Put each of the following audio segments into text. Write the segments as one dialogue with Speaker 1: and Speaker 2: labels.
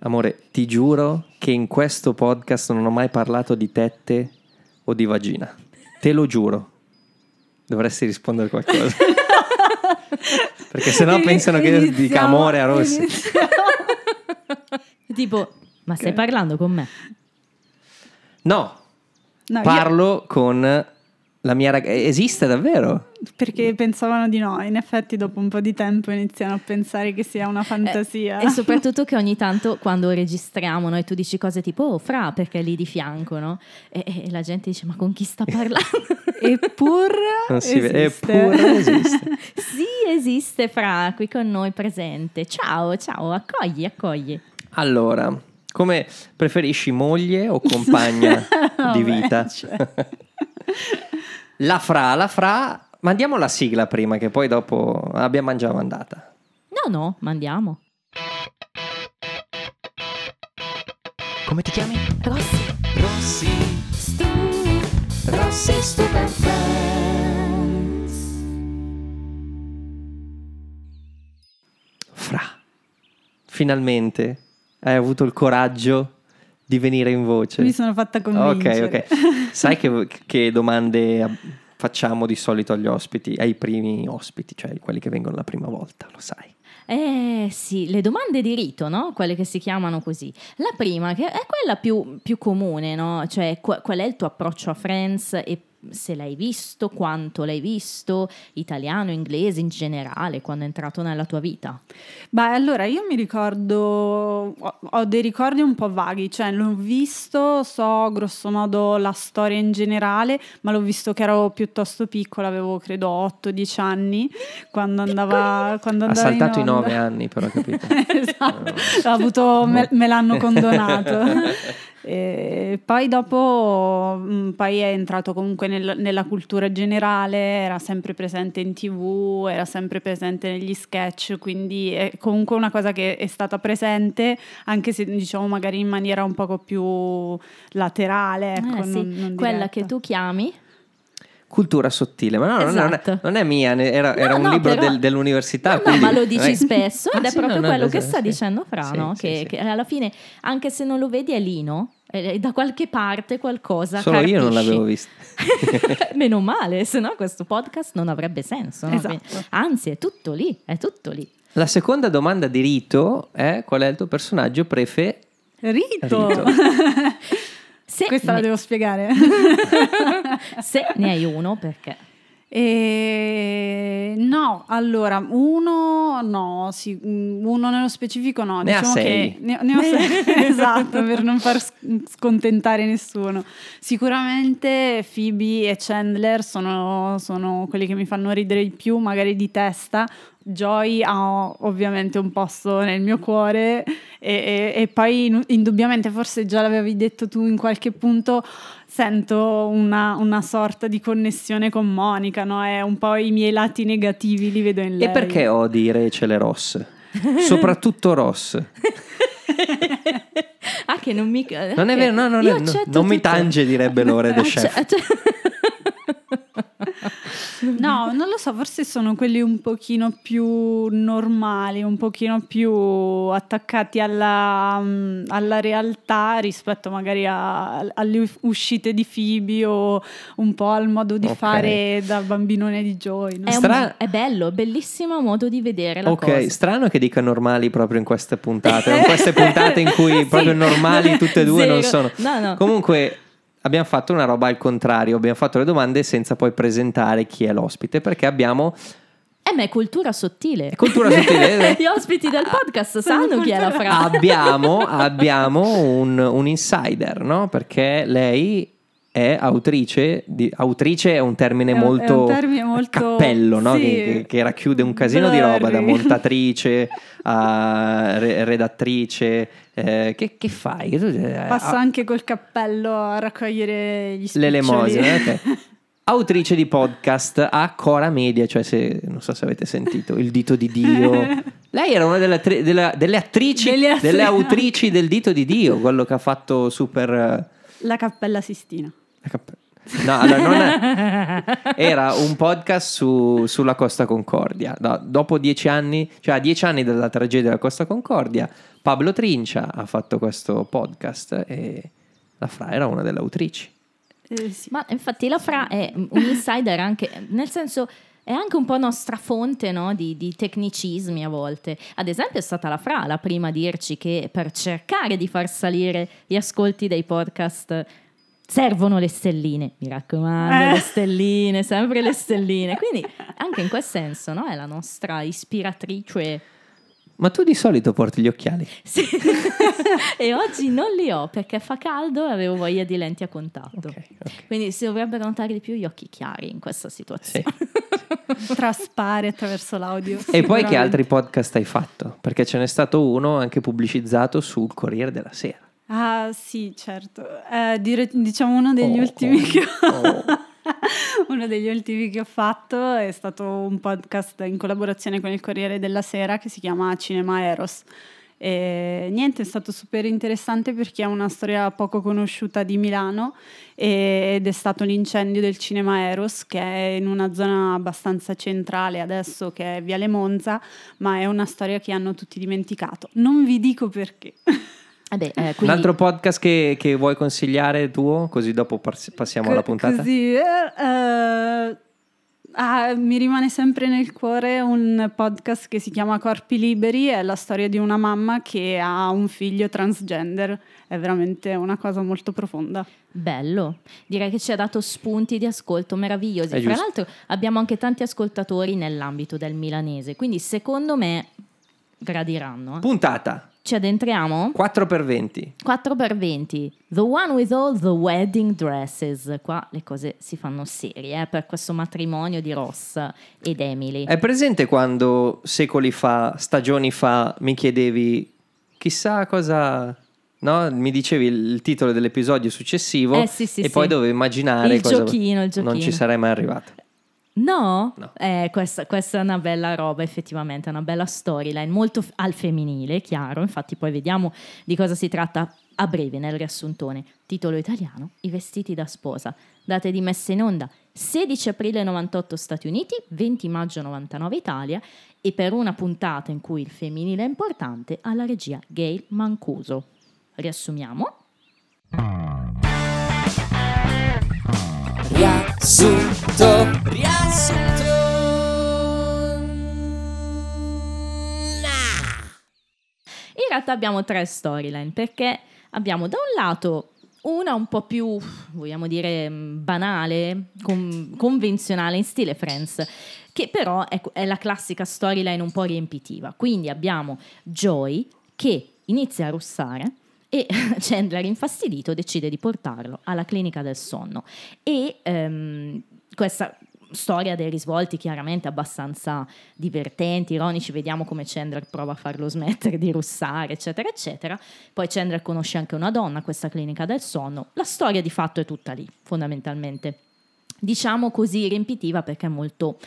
Speaker 1: Amore, ti giuro che in questo podcast non ho mai parlato di tette o di vagina. Te lo giuro. Dovresti rispondere qualcosa. Perché sennò pensano che io dica
Speaker 2: Iniziamo-
Speaker 1: amore a Rossi.
Speaker 2: iniziamo.
Speaker 3: Tipo, ma stai
Speaker 2: Ok.
Speaker 3: parlando con me?
Speaker 1: No,
Speaker 2: No, io-
Speaker 1: parlo con la mia ragazza. Esiste davvero?
Speaker 2: perché pensavano di no, in effetti dopo un po' di tempo iniziano a pensare che sia una fantasia.
Speaker 3: Eh, E soprattutto che ogni tanto quando registriamo noi tu dici cose tipo oh fra perché è lì di fianco no? e, e la gente dice ma con chi sta parlando?
Speaker 2: Eppur esiste.
Speaker 1: Eppure esiste.
Speaker 3: sì esiste fra qui con noi presente ciao ciao accogli accogli
Speaker 1: Allora, come preferisci moglie o compagna di
Speaker 2: Vabbè,
Speaker 1: vita?
Speaker 2: cioè.
Speaker 1: La fra, la fra. Mandiamo la sigla prima, che poi dopo abbiamo già mandata.
Speaker 3: no no mandiamo
Speaker 1: Come ti chiami?
Speaker 3: Rossi
Speaker 1: Rossi.
Speaker 3: stu Rossi Stupid Friends
Speaker 1: Fra. Finalmente hai avuto il coraggio di venire in voce.
Speaker 2: Mi sono fatta convincere.
Speaker 1: Ok, ok. Sai che, che domande facciamo di solito agli ospiti, ai primi ospiti, cioè quelli che vengono la prima volta, lo sai.
Speaker 3: Eh sì, le domande di rito, no? Quelle che si chiamano così. La prima, che è quella più, più comune, no? Cioè, qu- qual è il tuo approccio a Friends e se l'hai visto, quanto l'hai visto, italiano, inglese in generale, quando è entrato nella tua vita?
Speaker 2: Beh, allora io mi ricordo, ho, ho dei ricordi un po' vaghi, cioè l'ho visto, so grosso modo la storia in generale, ma l'ho visto che ero piuttosto piccola, avevo credo 8-10 anni, quando andava, quando
Speaker 1: Ha
Speaker 2: andava
Speaker 1: saltato i
Speaker 2: onda.
Speaker 1: nove anni, però, capito?
Speaker 2: esatto, ha avuto, me, me l'hanno condonato. E poi dopo mh, poi è entrato comunque nel- nella cultura generale, era sempre presente in tv, era sempre presente negli sketch, quindi è comunque una cosa che è stata presente, anche se diciamo magari in maniera un poco più laterale, ecco,
Speaker 3: Eh, sì,
Speaker 2: non- non
Speaker 3: quella che tu chiami
Speaker 1: Cultura sottile, ma no, non, è,
Speaker 3: Esatto.
Speaker 1: non è mia, ne- era, era
Speaker 3: No,
Speaker 1: un
Speaker 3: no,
Speaker 1: libro
Speaker 3: però-
Speaker 1: del- dell'università.
Speaker 3: No, ma lo dici
Speaker 1: eh.
Speaker 3: spesso ed
Speaker 1: Ah,
Speaker 3: è
Speaker 1: sì,
Speaker 3: proprio quello che
Speaker 1: esatto,
Speaker 3: sta dicendo Fra,
Speaker 1: Sì,
Speaker 3: no?
Speaker 1: sì,
Speaker 3: che, che alla fine, anche se non lo vedi, è lì, no? Da qualche parte qualcosa.
Speaker 1: Solo io non
Speaker 3: carpisci.
Speaker 1: l'avevo visto.
Speaker 3: Meno male, se no questo podcast non avrebbe senso. no?
Speaker 2: Esatto.
Speaker 3: Anzi, è tutto lì, è tutto lì.
Speaker 1: La seconda domanda di Rito è qual è il tuo personaggio preferito?
Speaker 2: Rito!
Speaker 1: Rito.
Speaker 3: Se
Speaker 2: Questa la
Speaker 3: ne,
Speaker 2: devo spiegare.
Speaker 3: se ne hai uno, perché?
Speaker 2: E... No, allora, uno no, sì, mm, uno nello specifico no.
Speaker 1: Ne ha
Speaker 2: diciamo
Speaker 1: sei.
Speaker 2: Che ne, ne ho sei, esatto, per non far scontentare nessuno. Sicuramente Phoebe e Chandler sono, sono quelli che mi fanno ridere di più, magari di testa. Joy ha ovviamente un posto nel mio cuore e, e- e poi in- indubbiamente, forse già l'avevi detto tu in qualche punto, sento una, una sorta di connessione con Monica, no? È un po' i miei lati negativi li vedo in lei.
Speaker 1: E perché odi Rachel e Ross? Soprattutto Ross.
Speaker 3: ah, che non mi...
Speaker 1: Non è vero, no, non,
Speaker 3: Io
Speaker 1: è- no,
Speaker 3: accetto
Speaker 1: non mi tange, direbbe Lore The
Speaker 3: Acce-
Speaker 1: Chef.
Speaker 2: No, non lo so, forse sono quelli un pochino più normali, un pochino più attaccati alla, mm, alla realtà rispetto magari a- alle uscite di Phoebe o un po' al modo di
Speaker 1: Ok.
Speaker 2: fare da bambinone di Joy. no?
Speaker 3: È, un-
Speaker 1: Stra-
Speaker 3: è bello, bellissimo modo di vedere la
Speaker 1: Ok,
Speaker 3: cosa.
Speaker 1: strano che dica normali proprio in queste puntate. In queste puntate in cui proprio normali tutte e due non
Speaker 3: Zero.
Speaker 1: sono.
Speaker 3: No, no.
Speaker 1: Comunque abbiamo fatto una roba al contrario, abbiamo fatto le domande senza poi presentare chi è l'ospite perché abbiamo
Speaker 3: Eh, ma è cultura sottile.
Speaker 1: cultura sottile.
Speaker 3: Gli ospiti del podcast sanno chi è la fra.
Speaker 1: abbiamo, abbiamo un, un insider, no? Perché lei è autrice, di, autrice è un termine
Speaker 2: È
Speaker 1: molto,
Speaker 2: è un termine molto-
Speaker 1: cappello, no?
Speaker 2: sì.
Speaker 1: che, che- che racchiude un casino di roba, da
Speaker 2: Blurry.
Speaker 1: montatrice a re- redattrice. Eh, che, che fai? Eh,
Speaker 2: Passo
Speaker 1: a-
Speaker 2: anche col cappello a raccogliere gli spiccioli.
Speaker 1: L'elemosina, ok. Autrice di podcast a Cora Media, cioè se non so se avete sentito Il dito di Dio. Lei era una delle, della- delle attrici,
Speaker 2: Delle attri-
Speaker 1: delle autrici del dito di Dio, quello che ha fatto super. eh,
Speaker 2: La cappella Sistina.
Speaker 1: la capp- No, allora non è- era un podcast su- sulla Costa Concordia. No, dopo dieci anni, cioè a dieci anni dalla tragedia della Costa Concordia, Pablo Trincia ha fatto questo podcast e la Fra era una delle autrici.
Speaker 2: Eh, sì.
Speaker 3: Ma infatti la Fra è un insider anche, nel senso è anche un po' nostra fonte no, di, di tecnicismi a volte. Ad esempio è stata la Fra la prima a dirci che per cercare di far salire gli ascolti dei podcast servono le stelline. Mi raccomando,
Speaker 2: Eh.
Speaker 3: le stelline, sempre le stelline. Quindi anche in quel senso no, è la nostra ispiratrice.
Speaker 1: Ma tu di solito porti gli occhiali?
Speaker 3: Sì. e oggi non li ho perché fa caldo e avevo voglia di lenti a contatto.
Speaker 1: Ok, ok.
Speaker 3: Quindi si dovrebbero notare di più gli occhi chiari in questa situazione.
Speaker 2: Traspare attraverso l'audio.
Speaker 1: E poi che altri podcast hai fatto? Perché ce n'è stato uno anche pubblicizzato sul Corriere della Sera.
Speaker 2: Ah, sì, certo. Eh, dire- diciamo uno degli
Speaker 1: Oh,
Speaker 2: ultimi
Speaker 1: oh,
Speaker 2: che ho...
Speaker 1: oh.
Speaker 2: Uno degli ultimi che ho fatto è stato un podcast in collaborazione con il Corriere della Sera che si chiama Cinema Eros. E niente, è stato super interessante perché è una storia poco conosciuta di Milano ed è stato l'incendio del Cinema Eros che è in una zona abbastanza centrale adesso che è Viale Monza, ma è una storia che hanno tutti dimenticato. Non vi dico perché.
Speaker 3: Vabbè, eh,
Speaker 1: Un
Speaker 3: quindi
Speaker 1: altro podcast che, che vuoi consigliare tuo? Così dopo passiamo alla puntata.
Speaker 2: Così, eh, eh, ah, mi rimane sempre nel cuore un podcast che si chiama Corpi Liberi, è la storia di una mamma che ha un figlio transgender, è veramente una cosa molto profonda.
Speaker 3: bello. Direi che ci ha dato spunti di ascolto meravigliosi.
Speaker 1: È
Speaker 3: Fra
Speaker 1: giusto.
Speaker 3: l'altro abbiamo anche tanti ascoltatori nell'ambito del milanese, quindi secondo me gradiranno. eh.
Speaker 1: Puntata
Speaker 3: Ci addentriamo?
Speaker 1: 4 per 20
Speaker 3: 4 per 20 The one with all the wedding dresses Qua le cose si fanno serie eh, Per questo matrimonio di Ross ed Emily
Speaker 1: È presente quando secoli fa, stagioni fa, mi chiedevi chissà cosa... No? Mi dicevi il titolo dell'episodio successivo
Speaker 3: Eh, sì, sì,
Speaker 1: e
Speaker 3: sì.
Speaker 1: poi dovevi immaginare
Speaker 3: Il
Speaker 1: cosa...
Speaker 3: giochino, il
Speaker 1: Non ci
Speaker 3: giochino.
Speaker 1: sarei mai arrivato.
Speaker 3: No?
Speaker 1: No.
Speaker 3: Eh, questa, questa è una bella roba, effettivamente, è una bella storyline, molto f- al femminile, chiaro, infatti poi vediamo di cosa si tratta a breve nel riassuntone. Titolo italiano, I vestiti da sposa. Date di messa in onda 16 aprile 98 Stati Uniti, 20 maggio 99 Italia e per una puntata in cui il femminile è importante alla regia Gail Mancuso. Riassumiamo.
Speaker 4: Riassunto, riassunto.
Speaker 3: In realtà abbiamo tre storyline perché abbiamo da un lato una un po' più, vogliamo dire, mh, banale, con- convenzionale in stile Friends, che però è, è la classica storyline un po' riempitiva. Quindi abbiamo Joy che inizia a russare e Chandler infastidito decide di portarlo alla clinica del sonno e ehm, questa storia dei risvolti chiaramente abbastanza divertenti, ironici, vediamo come Chandler prova a farlo smettere di russare, eccetera, eccetera. Poi Chandler conosce anche una donna questa clinica del sonno. La storia di fatto è tutta lì, fondamentalmente. Diciamo così riempitiva perché è molto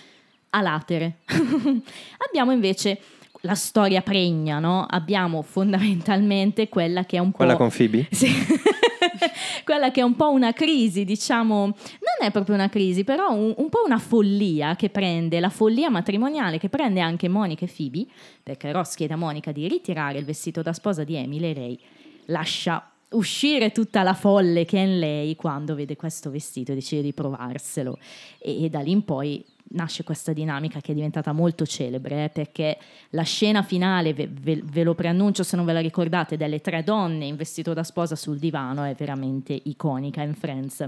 Speaker 3: a latere. Abbiamo invece la storia pregna, no? Abbiamo fondamentalmente quella che è un
Speaker 1: Quella
Speaker 3: po'...
Speaker 1: con Phoebe?
Speaker 3: Sì. quella che è un po' una crisi, diciamo, non è proprio una crisi, però un, un po' una follia che prende, la follia matrimoniale che prende anche Monica e Phoebe, perché Ross chiede a Monica di ritirare il vestito da sposa di Emily e lei lascia uscire tutta la folle che è in lei quando vede questo vestito e decide di provarselo e, e da lì in poi nasce questa dinamica che è diventata molto celebre eh, perché la scena finale, ve, ve- ve lo preannuncio se non ve la ricordate, delle tre donne in vestito da sposa sul divano è veramente iconica in Friends.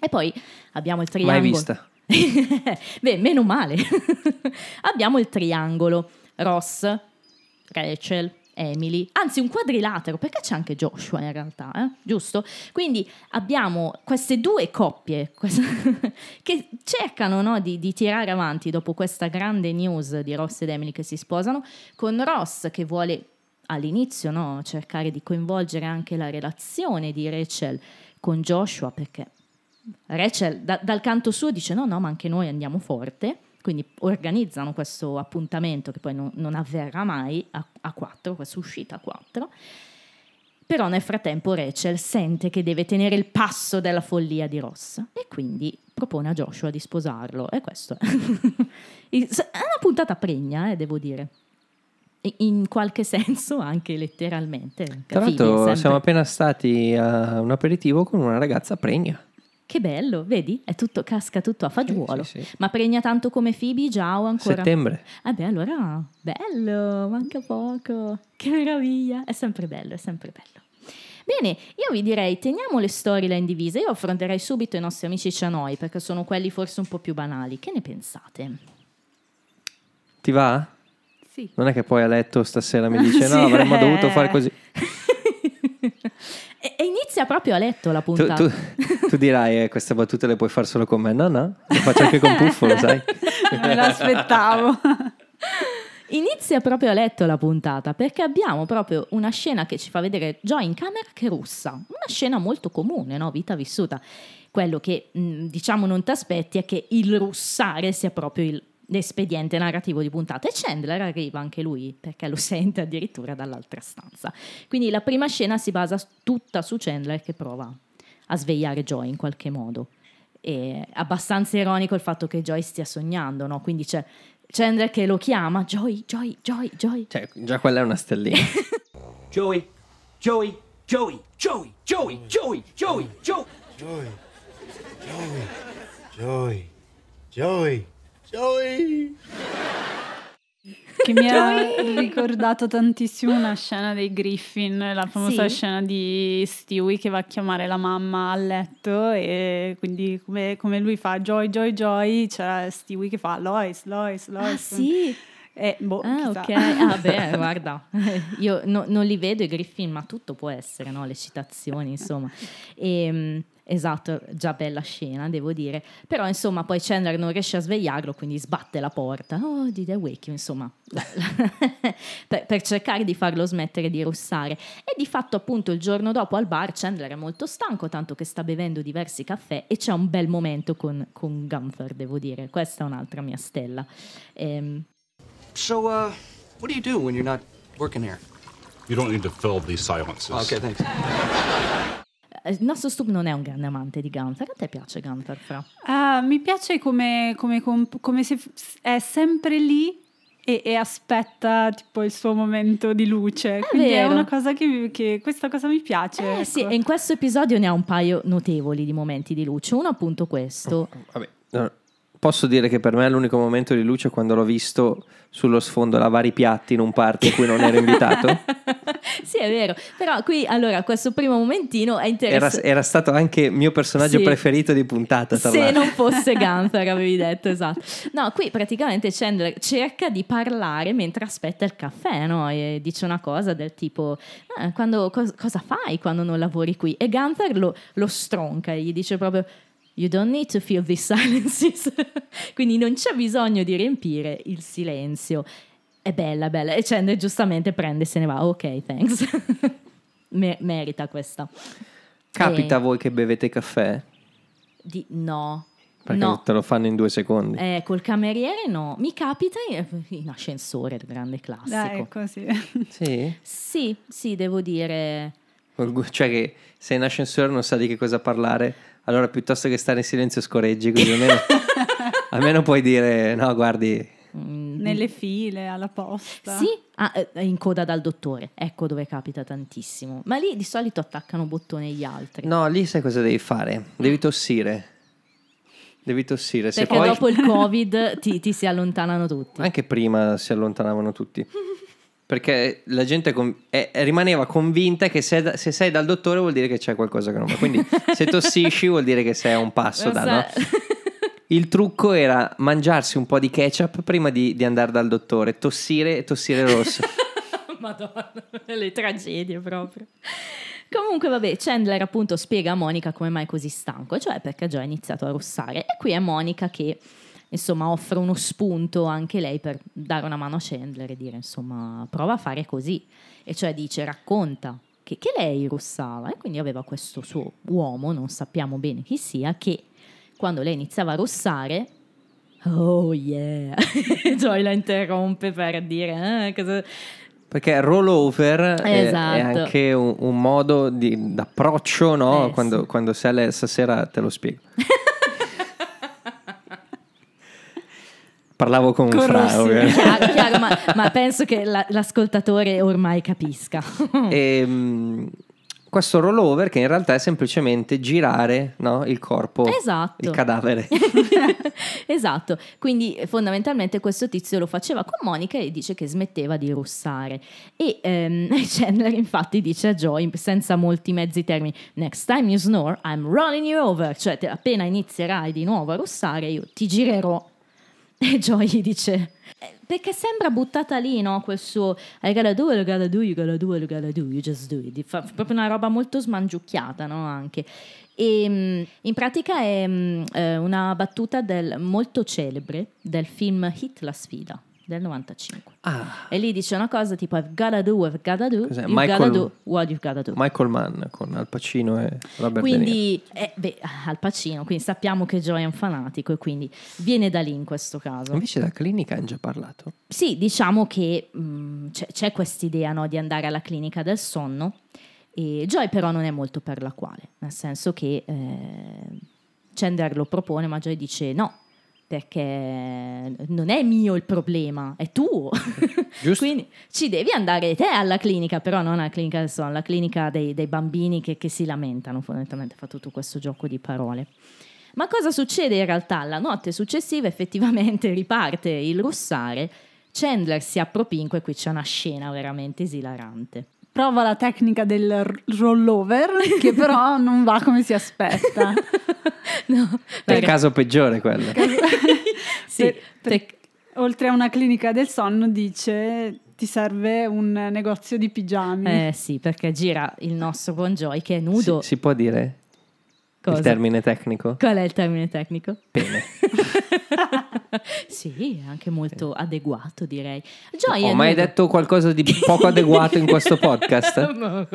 Speaker 3: E poi abbiamo il triangolo.
Speaker 1: Mai vista.
Speaker 3: Beh, meno male. abbiamo il triangolo Ross, Rachel, Emily, anzi un quadrilatero, perché c'è anche Joshua in realtà, eh? giusto? Quindi abbiamo queste due coppie queste- che cercano no, di, di tirare avanti dopo questa grande news di Ross ed Emily che si sposano, con Ross che vuole all'inizio no, cercare di coinvolgere anche la relazione di Rachel con Joshua, perché Rachel da- dal canto suo dice no, no, ma anche noi andiamo forte, quindi organizzano questo appuntamento che poi non, non avverrà mai a, a quattro, questa uscita a quattro. Però nel frattempo Rachel sente che deve tenere il passo della follia di Ross e quindi propone a Joshua di sposarlo. E questo è, è una puntata pregna, eh, devo dire. In qualche senso anche letteralmente.
Speaker 1: Tra l'altro siamo appena stati a un aperitivo con una ragazza pregna.
Speaker 3: Che bello, vedi? È tutto, casca tutto a fagiolo.
Speaker 1: Sì, sì, sì.
Speaker 3: Ma pregna tanto come Phoebe già o ancora?
Speaker 1: Settembre.
Speaker 3: Ah beh, allora, bello, manca poco. Che meraviglia. È sempre bello, è sempre bello. Bene, io vi direi, teniamo le storyline divise. Io affronterei subito i nostri amici Cianoi, perché sono quelli forse un po' più banali. Che ne pensate?
Speaker 1: Ti va?
Speaker 2: Sì.
Speaker 1: Non è che poi a letto stasera mi dice no, avremmo
Speaker 2: eh.
Speaker 1: dovuto fare così.
Speaker 3: e, e inizia proprio a letto la
Speaker 1: Tu,
Speaker 3: puntata.
Speaker 1: tu- tu dirai eh, queste battute le puoi fare solo con me. No, no, le faccio anche con Puffo, lo sai.
Speaker 2: Me l'aspettavo.
Speaker 3: Inizia proprio a letto la puntata perché abbiamo proprio una scena che ci fa vedere Joy in camera che russa, una scena molto comune, no? vita vissuta. Quello che mh, diciamo non ti aspetti è che il russare sia proprio il- l'espediente narrativo di puntata e Chandler arriva anche lui perché lo sente addirittura dall'altra stanza. Quindi la prima scena si basa tutta su Chandler che prova a svegliare Joy in qualche modo. E è abbastanza ironico il fatto che Joy stia sognando, no? Quindi c'è Chandler che lo chiama Joy, Joy, Joy, Joy.
Speaker 1: Cioè, già quella è una stellina.
Speaker 5: Joey, Joey, Joey, Joey, Joey, Joey, Joey, Joey.
Speaker 6: Joey, Joey, Joey, Joey.
Speaker 2: Che mi ha ricordato tantissimo una scena dei Griffin, la famosa
Speaker 3: Sì?
Speaker 2: scena di Stewie che va a chiamare la mamma a letto e quindi come, come lui fa Joy, Joy, Joy, c'è Stewie che fa Lois, Lois, Lois.
Speaker 3: Ah sì?
Speaker 2: E boh,
Speaker 3: Ah
Speaker 2: chissà.
Speaker 3: ok, ah beh guarda, io no- non li vedo i Griffin ma tutto può essere, no? le citazioni insomma. Ehm, esatto, già bella scena devo dire, però insomma poi Chandler non riesce a svegliarlo quindi sbatte la porta, oh did I wake you insomma, per, per cercare di farlo smettere di russare e di fatto appunto il giorno dopo al bar Chandler è molto stanco tanto che sta bevendo diversi caffè e c'è un bel momento con, con Gunther devo dire, questa è un'altra mia stella. Ehm,
Speaker 5: So, uh, what do you do when you're not working here?
Speaker 7: You don't need to fill these silences.
Speaker 5: Okay, thanks.
Speaker 3: Eh, Il nostro Stup non è un grande amante di Gunther. A te piace Gunther, Fra?
Speaker 2: Ah, mi piace come, come come se è sempre lì e, e aspetta tipo il suo momento di luce. Quindi è
Speaker 3: vero.
Speaker 2: una cosa che, che- questa cosa mi piace.
Speaker 3: Eh sì,
Speaker 2: ecco.
Speaker 3: e in questo episodio ne ha un paio notevoli di momenti di luce. Uno appunto questo.
Speaker 1: Vabbè, no, posso dire che per me l'unico momento di luce è quando l'ho visto sullo sfondo lavare i piatti in un party in cui non ero invitato.
Speaker 3: sì, è vero. Però qui, allora, questo primo momentino è
Speaker 1: Era,
Speaker 3: interessante.
Speaker 1: era stato anche mio personaggio
Speaker 3: Sì.
Speaker 1: preferito di puntata. Tra
Speaker 3: Se non fosse Gunther, avevi detto, esatto. No, qui praticamente Chandler cerca di parlare mentre aspetta il caffè, no? E dice una cosa del tipo, "Ah, quando- cos- cosa fai quando non lavori qui? E Gunther lo, lo stronca e gli dice proprio, you don't need to feel these silences. Quindi non c'è bisogno di riempire il silenzio. È bella, bella. E Chandler giustamente prende e se ne va. Ok, thanks. Me- merita questa.
Speaker 1: Capita a
Speaker 3: Eh,
Speaker 1: voi che bevete caffè?
Speaker 3: di- no.
Speaker 1: Perché
Speaker 3: no.
Speaker 1: te lo fanno in due secondi.
Speaker 3: Eh, col cameriere no, mi capita in, ascensore, il grande classico.
Speaker 2: Dai, ecco, sì.
Speaker 1: Sì?
Speaker 3: Sì, sì, devo dire.
Speaker 1: Cioè che sei in ascensore e non sa di che cosa parlare, allora piuttosto che stare in silenzio scorreggi, così almeno, almeno puoi dire no, guardi,
Speaker 3: mm,
Speaker 2: Nelle file, alla posta.
Speaker 3: Sì, ah, eh, in coda dal dottore, ecco dove capita tantissimo. Ma lì di solito attaccano bottone gli altri.
Speaker 1: no, lì sai cosa devi fare? Devi tossire. Devi tossire. Se
Speaker 3: perché
Speaker 1: poi...
Speaker 3: dopo il Covid ti, ti si allontanano tutti.
Speaker 1: Anche prima si allontanavano tutti. Perché la gente con- eh, rimaneva convinta che se, se sei dal dottore vuol dire che c'è qualcosa che non va. Quindi se tossisci vuol dire che sei a un passo da... no? Il trucco era mangiarsi un po' di ketchup prima di, di andare dal dottore, tossire e tossire rosso.
Speaker 3: Madonna, le tragedie proprio. Comunque, vabbè, Chandler appunto spiega a Monica come mai è così stanco, cioè perché già ha iniziato a russare. E qui è Monica che insomma offre uno spunto anche lei per dare una mano a Chandler e dire insomma prova a fare così. E cioè dice racconta che, che lei russava e quindi aveva questo suo uomo, non sappiamo bene chi sia, che quando lei iniziava a russare Oh yeah, Joy la interrompe per dire eh, cosa...
Speaker 1: Perché rollover è- è,
Speaker 3: Esatto.
Speaker 1: anche un, un modo di, d'approccio, no?
Speaker 3: Eh,
Speaker 1: quando,
Speaker 3: sì.
Speaker 1: quando sale stasera te lo spiego. Parlavo con,
Speaker 2: Con
Speaker 1: Fra.
Speaker 3: Chiaro, chiaro, ma, ma penso che la- l'ascoltatore ormai capisca.
Speaker 1: E, mm, questo rollover che in realtà è semplicemente girare no, il corpo,
Speaker 3: Esatto.
Speaker 1: il cadavere.
Speaker 3: esatto, quindi fondamentalmente questo tizio lo faceva con Monica e dice che smetteva di russare. E ehm, Chandler infatti dice a Joy, senza molti mezzi termini, next time you snore, I'm rolling you over, cioè appena inizierai di nuovo a russare io ti girerò. E Joy dice, eh, perché sembra buttata lì, no? Quel suo I gotta do it, I gotta do, you gotta do it, you gotta do, you just do it. Fa proprio una roba molto smangiucchiata, no? Anche. E mm, in pratica è eh, una battuta del- molto celebre del film Hit la sfida del 95.
Speaker 1: Ah,
Speaker 3: E lì dice una cosa tipo I've gotta do, I've gotta do,
Speaker 1: Cos'è?
Speaker 3: you
Speaker 1: Michael-
Speaker 3: gotta do what you've gotta do.
Speaker 1: Michael Mann con Al Pacino e Robert.
Speaker 3: Quindi, eh, beh, Al Pacino, quindi sappiamo che Joy è un fanatico e quindi viene da lì in questo caso.
Speaker 1: Invece da clinica hanno già parlato.
Speaker 3: Sì, diciamo che mh, c'è, c'è quest'idea no, di andare alla clinica del sonno e Joy però non è molto per la quale, nel senso che eh, Chandler lo propone ma Joy dice no, perché non è mio il problema, è tuo. Quindi ci devi andare te alla clinica, però non alla clinica sonno, alla clinica dei, dei bambini che, che si lamentano, fondamentalmente fa tutto questo gioco di parole. Ma cosa succede in realtà? La notte successiva effettivamente riparte il russare, Chandler si appropinqua e qui c'è una scena veramente esilarante.
Speaker 2: Prova la tecnica del rollover, che però non va come si aspetta.
Speaker 3: No,
Speaker 1: È il caso peggiore quello.
Speaker 3: sì,
Speaker 2: Per-
Speaker 3: per-
Speaker 2: Oltre a una clinica del sonno, dice ti serve un negozio di pigiami.
Speaker 3: eh sì, perché gira il nostro buon Joy che è nudo.
Speaker 1: Si, si può dire
Speaker 3: Cosa?
Speaker 1: il termine tecnico?
Speaker 3: Qual è il termine tecnico?
Speaker 1: Pene.
Speaker 3: sì, anche molto adeguato direi. Joy
Speaker 1: Ho mai
Speaker 3: nudo.
Speaker 1: detto qualcosa di poco adeguato in questo podcast?
Speaker 3: No,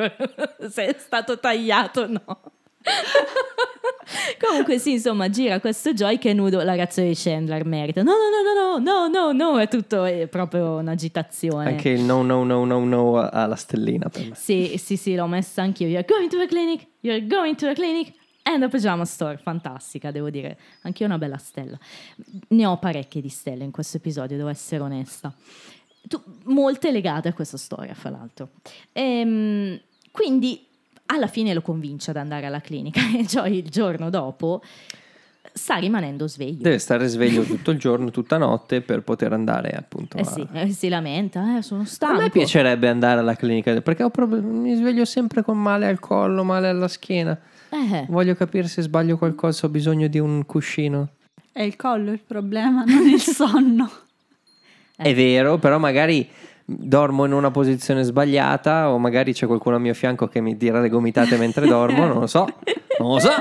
Speaker 3: Se è stato tagliato, no. Comunque sì, insomma, gira questo Joy che è nudo, la reazione di Chandler merita. No, no, no, no, no, no, no, no, è tutto è proprio un'agitazione.
Speaker 1: Anche il no, no, no, no, no ha la stellina per me.
Speaker 3: Sì, sì, sì, l'ho messa anch'io. You're going to the clinic, you're going to the clinic. And the pajama store, fantastica, devo dire. Anch'io una bella stella. Ne ho parecchie di stelle in questo episodio, devo essere onesta. Tu- molte legate a questa storia, fra l'altro. Ehm, quindi alla fine lo convince ad andare alla clinica e Joy il giorno dopo sta rimanendo sveglio.
Speaker 1: Deve stare sveglio tutto il giorno, tutta notte per poter andare appunto
Speaker 3: Eh
Speaker 1: a...
Speaker 3: sì, eh, si lamenta, eh, sono
Speaker 1: A
Speaker 3: stanco.
Speaker 1: me piacerebbe andare alla clinica perché ho proprio- mi sveglio sempre con male al collo, male alla schiena.
Speaker 3: Eh,
Speaker 1: Voglio capire se sbaglio qualcosa, ho bisogno di un cuscino.
Speaker 2: È il collo il problema, non il sonno.
Speaker 3: Eh.
Speaker 1: È vero, però magari dormo in una posizione sbagliata o magari c'è qualcuno a mio fianco che mi tira le gomitate mentre dormo, non lo so. Non lo so.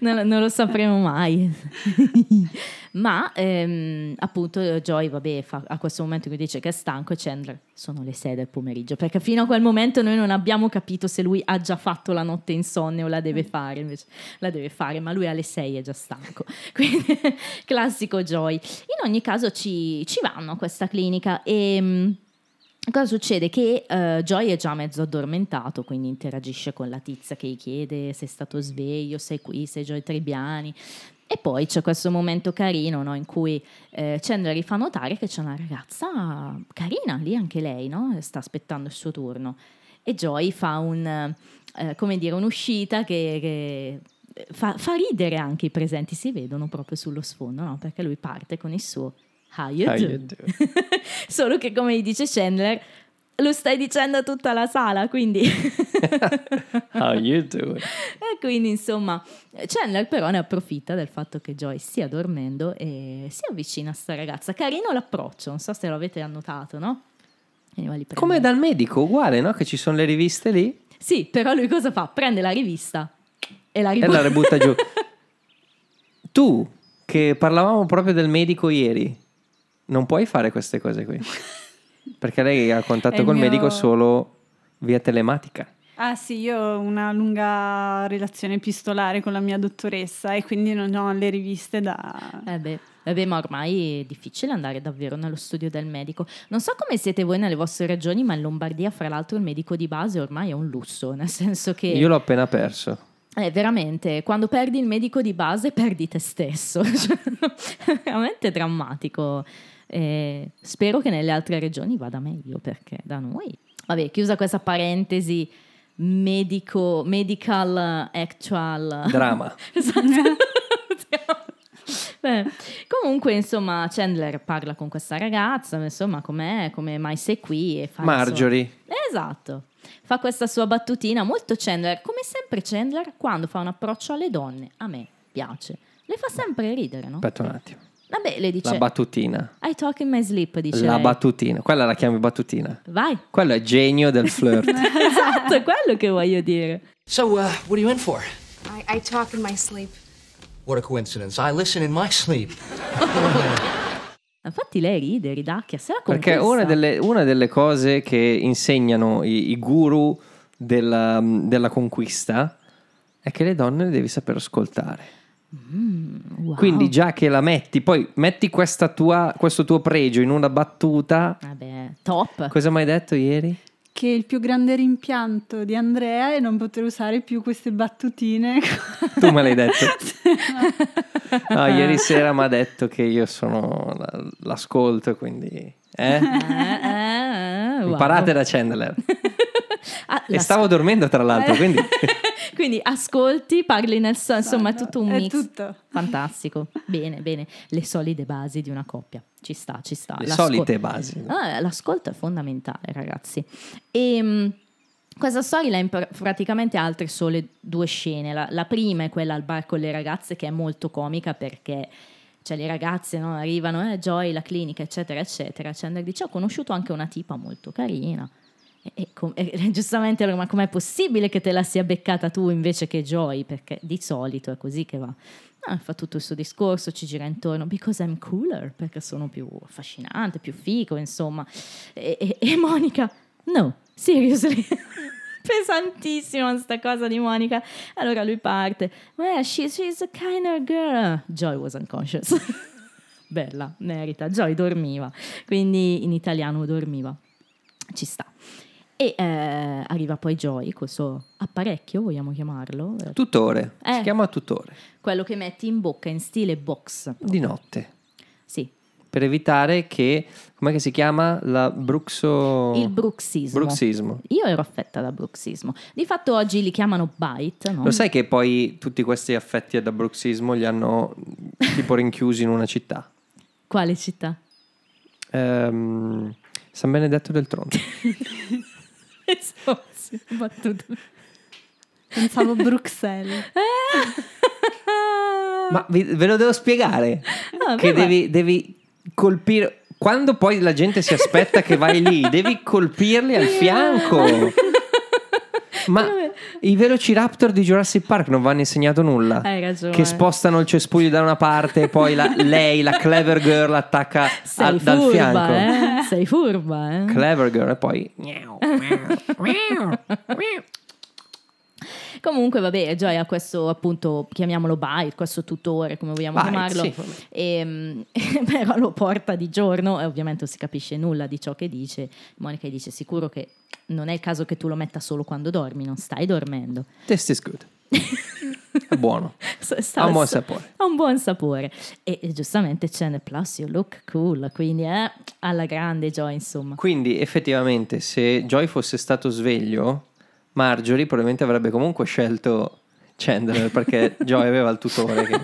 Speaker 3: non, non lo sapremo mai. Ma ehm, appunto Joy, vabbè, fa- a questo momento che dice che è stanco e Chandler sono le 6 del pomeriggio, perché fino a quel momento noi non abbiamo capito se lui ha già fatto la notte insonne o la deve fare, invece la deve fare, ma lui alle 6 è già stanco. Quindi classico Joy. In ogni caso ci, ci vanno a questa clinica e... Cosa succede? Che eh, Joy è già mezzo addormentato, quindi interagisce con la tizia che gli chiede se è stato sveglio, sei qui, sei Joy Trebbiani. E poi c'è questo momento carino no, in cui eh, Chandler gli fa notare che c'è una ragazza carina lì, anche lei, no? sta aspettando il suo turno. E Joy fa un, eh, come dire, un'uscita che, che fa, fa ridere anche i presenti, si vedono proprio sullo sfondo, no? perché lui parte con il suo How you
Speaker 1: How
Speaker 3: do?
Speaker 1: you do?
Speaker 3: Solo che come gli dice Chandler, lo stai dicendo a tutta la sala, quindi...
Speaker 1: How you do?
Speaker 3: e quindi insomma, Chandler però ne approfitta del fatto che Joy stia dormendo e si avvicina a sta ragazza. Carino l'approccio, non so se lo avete annotato, no? E
Speaker 1: Come dal medico, uguale, no? Che ci sono le riviste lì
Speaker 3: Sì, però lui cosa fa? Prende la rivista e la
Speaker 1: e
Speaker 3: ributta.
Speaker 1: la rebutta giù. Tu, che parlavamo proprio del medico ieri, non puoi fare queste cose qui. Perché lei ha contatto col
Speaker 2: mio-
Speaker 1: medico solo via telematica.
Speaker 2: Ah sì, io ho una lunga relazione epistolare con la mia dottoressa e quindi non ho le riviste da...
Speaker 3: Eh beh, vabbè, ma ormai è difficile andare davvero nello studio del medico. Non so come siete voi nelle vostre regioni, ma in Lombardia, fra l'altro, il medico di base ormai è un lusso, nel senso che...
Speaker 1: Io l'ho appena perso.
Speaker 3: Eh, veramente, quando perdi il medico di base perdi te stesso. Cioè, è veramente drammatico. Eh, spero che nelle altre regioni vada meglio perché da noi... Vabbè, chiusa questa parentesi medico, medical actual
Speaker 1: Drama.
Speaker 3: Esatto. Beh, comunque, insomma, Chandler parla con questa ragazza, insomma, com'è, come mai sei qui e fa
Speaker 1: Marjorie.
Speaker 3: Esatto. Fa questa sua battutina molto Chandler, come sempre Chandler quando fa un approccio alle donne, a me piace. Le fa sempre ridere, no?
Speaker 1: Aspetta un attimo.
Speaker 3: Vabbè, le dice
Speaker 1: La battutina.
Speaker 3: I talk in my sleep, dice
Speaker 1: La
Speaker 3: lei.
Speaker 1: battutina. Quella la chiami battutina.
Speaker 3: Vai.
Speaker 1: Quello è genio del flirt.
Speaker 3: esatto, è quello che voglio dire.
Speaker 5: So, uh, what are you in for?
Speaker 8: I, I talk in my sleep.
Speaker 5: What a coincidence. I listen in my sleep.
Speaker 3: Infatti lei ride, ridacchia, se la
Speaker 1: Perché
Speaker 3: conquista.
Speaker 1: una delle, una delle cose che insegnano i, i guru della, della conquista è che le donne le devi saper ascoltare.
Speaker 3: Wow.
Speaker 1: Quindi già che la metti, poi metti questa tua- questo tuo pregio in una battuta.
Speaker 3: Vabbè, top.
Speaker 1: Cosa mi hai detto ieri?
Speaker 2: Che il più grande rimpianto di Andrea è non poter usare più queste battutine.
Speaker 1: Tu me l'hai detto. No, ieri sera mi ha detto che io sono la- l'ascolto, quindi... Eh?
Speaker 3: Eh, eh, wow.
Speaker 1: Imparate da Chandler.
Speaker 3: Ah,
Speaker 1: E stavo dormendo tra l'altro, quindi...
Speaker 3: Quindi ascolti, parli nel sonno, insomma è tutto un
Speaker 2: È
Speaker 3: mix.
Speaker 2: tutto.
Speaker 3: Fantastico. Bene, bene. Le solide basi di una coppia. Ci sta, ci sta.
Speaker 1: Le
Speaker 3: L'ascol-
Speaker 1: solite basi.
Speaker 3: Ah, l'ascolto è fondamentale, ragazzi. E mh, questa storyline pr- praticamente ha altre sole due scene. La, la prima è quella al bar con le ragazze, che è molto comica perché. Cioè, le ragazze no, arrivano, eh, Joy, la clinica, eccetera, eccetera. Chandler dice: Ho conosciuto anche una tipa molto carina. E, com- e giustamente ma com'è possibile che te la sia beccata tu invece che Joy? Perché di solito è così che va. Ah, fa tutto il suo discorso, ci gira intorno, because I'm cooler, perché sono più affascinante, più figo, insomma. E, e- e Monica, no, seriously. Pesantissima sta cosa di Monica. Allora lui parte, well, she- she's a kinder girl. Joy was unconscious. Bella, merita. Joy dormiva, quindi in italiano dormiva. Ci sta. E eh, arriva poi Joy col suo apparecchio, vogliamo chiamarlo? Eh,
Speaker 1: Tutore.
Speaker 3: Eh.
Speaker 1: Si chiama tutore.
Speaker 3: quello che metti in bocca in stile box.
Speaker 1: Di notte.
Speaker 3: Sì,
Speaker 1: Per evitare che... Com'è che si chiama? La bruxo...
Speaker 3: il bruxismo.
Speaker 1: bruxismo.
Speaker 3: Io ero affetta da bruxismo. Di fatto oggi li chiamano bite, no?
Speaker 1: Lo sai che poi tutti questi affetti da bruxismo li hanno tipo rinchiusi in una città?
Speaker 3: Quale città?
Speaker 1: Ehm, San Benedetto del Tronto.
Speaker 3: Battuta.
Speaker 2: Pensavo Bruxelles.
Speaker 1: Ma vi- ve lo devo spiegare.
Speaker 3: Ah,
Speaker 1: che devi, devi colpire... Quando poi la gente si aspetta che vai lì, devi colpirli al fianco. Ma i Velociraptor di Jurassic Park non vi hanno insegnato nulla.
Speaker 3: Hai ragione.
Speaker 1: Che spostano il cespuglio da una parte e poi la- lei, la clever girl, attacca al- dal
Speaker 3: furba,
Speaker 1: fianco.
Speaker 3: eh? Sei furba, eh?
Speaker 1: Clever girl e poi...
Speaker 3: Comunque, vabbè, Joy ha questo appunto, chiamiamolo bite, questo tutore, come vogliamo
Speaker 1: Bite,
Speaker 3: chiamarlo,
Speaker 1: sì.
Speaker 3: Ehm, però lo porta di giorno e ovviamente non si capisce nulla di ciò che dice. Monica dice sicuro che non è il caso che tu lo metta solo quando dormi, non stai dormendo.
Speaker 1: This is good. È buono.
Speaker 3: Sta-
Speaker 1: Ha un buon sapore.
Speaker 3: Ha un buon sapore. E, e giustamente c'è nel plus, you look cool, quindi eh, alla grande Joy, insomma.
Speaker 1: Quindi effettivamente se Joy fosse stato sveglio, Marjorie probabilmente avrebbe comunque scelto Chandler perché Joy aveva il tutore che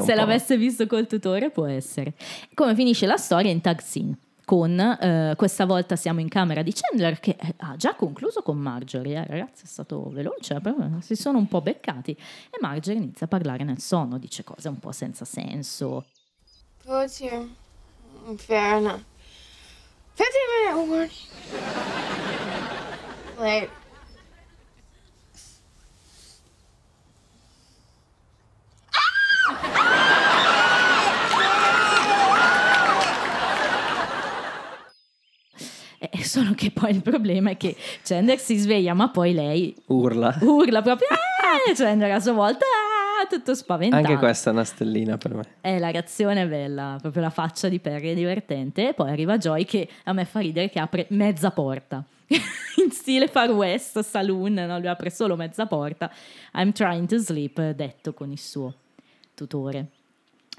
Speaker 3: Se l'avesse visto col tutore può essere. Come finisce la storia in tag scene? Con eh, questa volta siamo in camera di Chandler che eh, ha già concluso con Marjorie, eh, ragazzi è stato veloce, però si sono un po' beccati e Marjorie inizia a parlare nel sonno, dice cose un po' senza senso.
Speaker 8: Here. Mm, Fair enough. 15 minute warning. Late.
Speaker 3: E, e so- Solo che poi il problema è che Chandler si sveglia, ma poi lei
Speaker 1: Urla.
Speaker 3: urla proprio "Ah!" Chandler a sua volta "Ah!" tutto spaventato.
Speaker 1: Anche questa è una stellina per me.
Speaker 3: Eh, la reazione è bella, proprio la faccia di Perry è divertente. E poi arriva Joy che a me fa ridere che apre mezza porta. In stile Far West Saloon, no? lui apre solo mezza porta. I'm trying to sleep, detto con il suo tutore.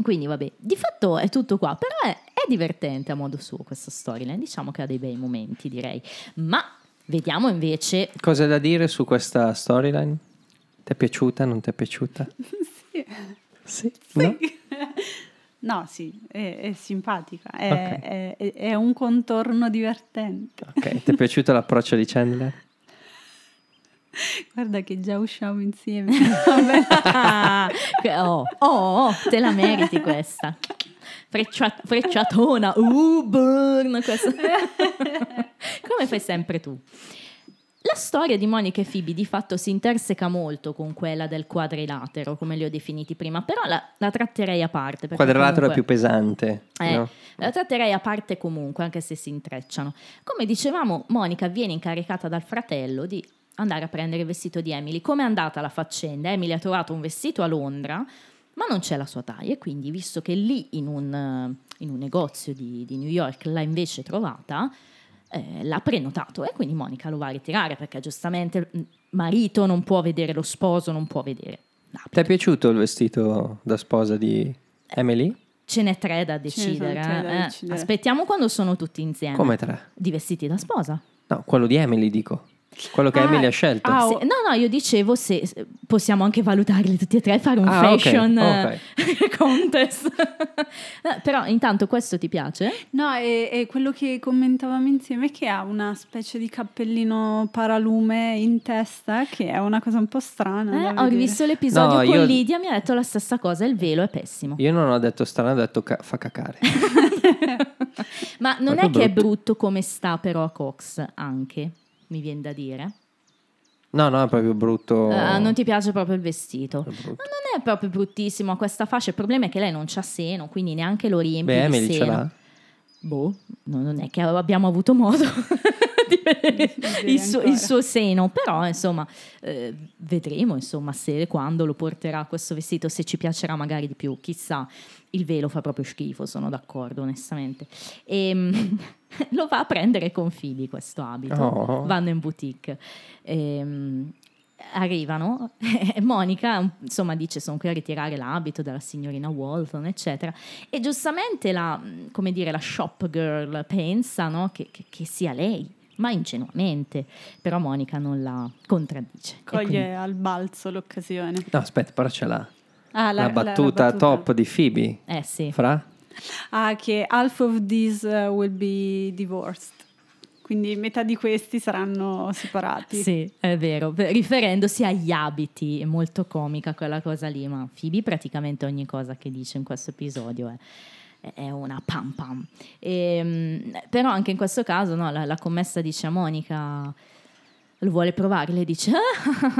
Speaker 3: Quindi vabbè, di fatto è tutto qua, però è, è divertente a modo suo questa storyline, diciamo che ha dei bei momenti direi. Ma vediamo invece
Speaker 1: Cosa da dire su questa storyline? Ti è piaciuta? Non ti è piaciuta?
Speaker 2: Sì.
Speaker 1: Sì. No?
Speaker 2: No, sì, è, è simpatica, è,
Speaker 1: Ok.
Speaker 2: è- è- è un contorno divertente.
Speaker 1: Ok, ti è piaciuto l'approccio di Chandler?
Speaker 2: Guarda che già usciamo insieme.
Speaker 3: Oh, oh, te la meriti questa. Freccia- frecciatona, uh, burn. Come fai sempre tu. La storia di Monica e Phoebe di fatto si interseca molto con quella del quadrilatero, come li ho definiti prima, però la, la tratterei a parte. perché
Speaker 1: Quadrilatero è
Speaker 3: comunque-
Speaker 1: più pesante.
Speaker 3: eh,
Speaker 1: no?
Speaker 3: La tratterei a parte comunque, anche se si intrecciano. Come dicevamo, Monica viene incaricata dal fratello di andare a prendere il vestito di Emily. Come è andata la faccenda? Emily ha trovato un vestito a Londra, ma non c'è la sua taglia, e quindi visto che lì in un, eh, in un negozio di, di New York l'ha invece trovata, eh, l'ha prenotato e quindi Monica lo va a ritirare perché giustamente il marito non può vedere lo sposo, non può vedere l'abito.
Speaker 1: Ti è piaciuto il vestito da sposa di Emily?
Speaker 3: Ce n'è tre da decidere.
Speaker 2: tre da
Speaker 3: eh.
Speaker 2: decidere.
Speaker 3: Aspettiamo quando sono tutti insieme.
Speaker 1: Come tre?
Speaker 3: Di vestiti da sposa.
Speaker 1: No, quello di Emily dico. Quello che
Speaker 2: Ah,
Speaker 1: Emily ha scelto.
Speaker 2: ah,
Speaker 3: Se- no, no, io dicevo se possiamo anche valutarli tutti e tre e fare un
Speaker 1: Ah,
Speaker 3: fashion
Speaker 1: ok.
Speaker 3: eh, contest. Però intanto questo ti piace?
Speaker 2: No, è, è quello che commentavamo insieme che ha una specie di cappellino paralume in testa, che è una cosa un po' strana.
Speaker 3: Eh, ho rivisto l'episodio
Speaker 1: No,
Speaker 3: con
Speaker 1: io-
Speaker 3: Lidia, mi ha detto la stessa cosa, il velo è pessimo.
Speaker 1: Io non ho detto strano, ho detto ca- fa cacare.
Speaker 3: Ma non
Speaker 1: Proprio
Speaker 3: è che è
Speaker 1: brutto.
Speaker 3: brutto come sta però a Cox anche, mi viene da dire.
Speaker 1: No, no, è proprio brutto.
Speaker 3: Eh, non ti piace proprio il vestito? Ma non è proprio bruttissimo a questa fascia. Il problema è che lei non c'ha seno, quindi neanche lo riempie
Speaker 1: Beh,
Speaker 3: di
Speaker 1: Emily ce
Speaker 3: seno.
Speaker 1: l'ha.
Speaker 3: Boh, no, non è che abbiamo avuto modo di vedere il suo, il suo seno, però insomma eh, vedremo insomma se e quando lo porterà questo vestito, se ci piacerà magari di più, chissà. Il velo fa proprio schifo, sono d'accordo onestamente. E, lo va a prendere con Phoebe questo abito,
Speaker 1: Oh.
Speaker 3: vanno in boutique. Ehm, arrivano e Monica insomma dice sono qui a ritirare l'abito della signorina Walton eccetera e giustamente la, come dire, la shop girl pensa no, che, che- che sia lei ma ingenuamente però Monica non la contraddice
Speaker 2: Coglie
Speaker 3: quindi-
Speaker 2: al balzo l'occasione.
Speaker 1: No, aspetta, però ce l'ha.
Speaker 2: Ah,
Speaker 1: La, battuta top di Phoebe.
Speaker 3: eh sì
Speaker 1: Fra?
Speaker 2: Ah, che half of these uh, will be divorced. Quindi metà di questi saranno separati.
Speaker 3: Sì, è vero, riferendosi agli abiti, è molto comica quella cosa lì, ma Phoebe praticamente ogni cosa che dice in questo episodio è, è una pam pam. Ehm, però anche in questo caso no, la, la commessa dice a Monica, lo vuole provare, lei dice,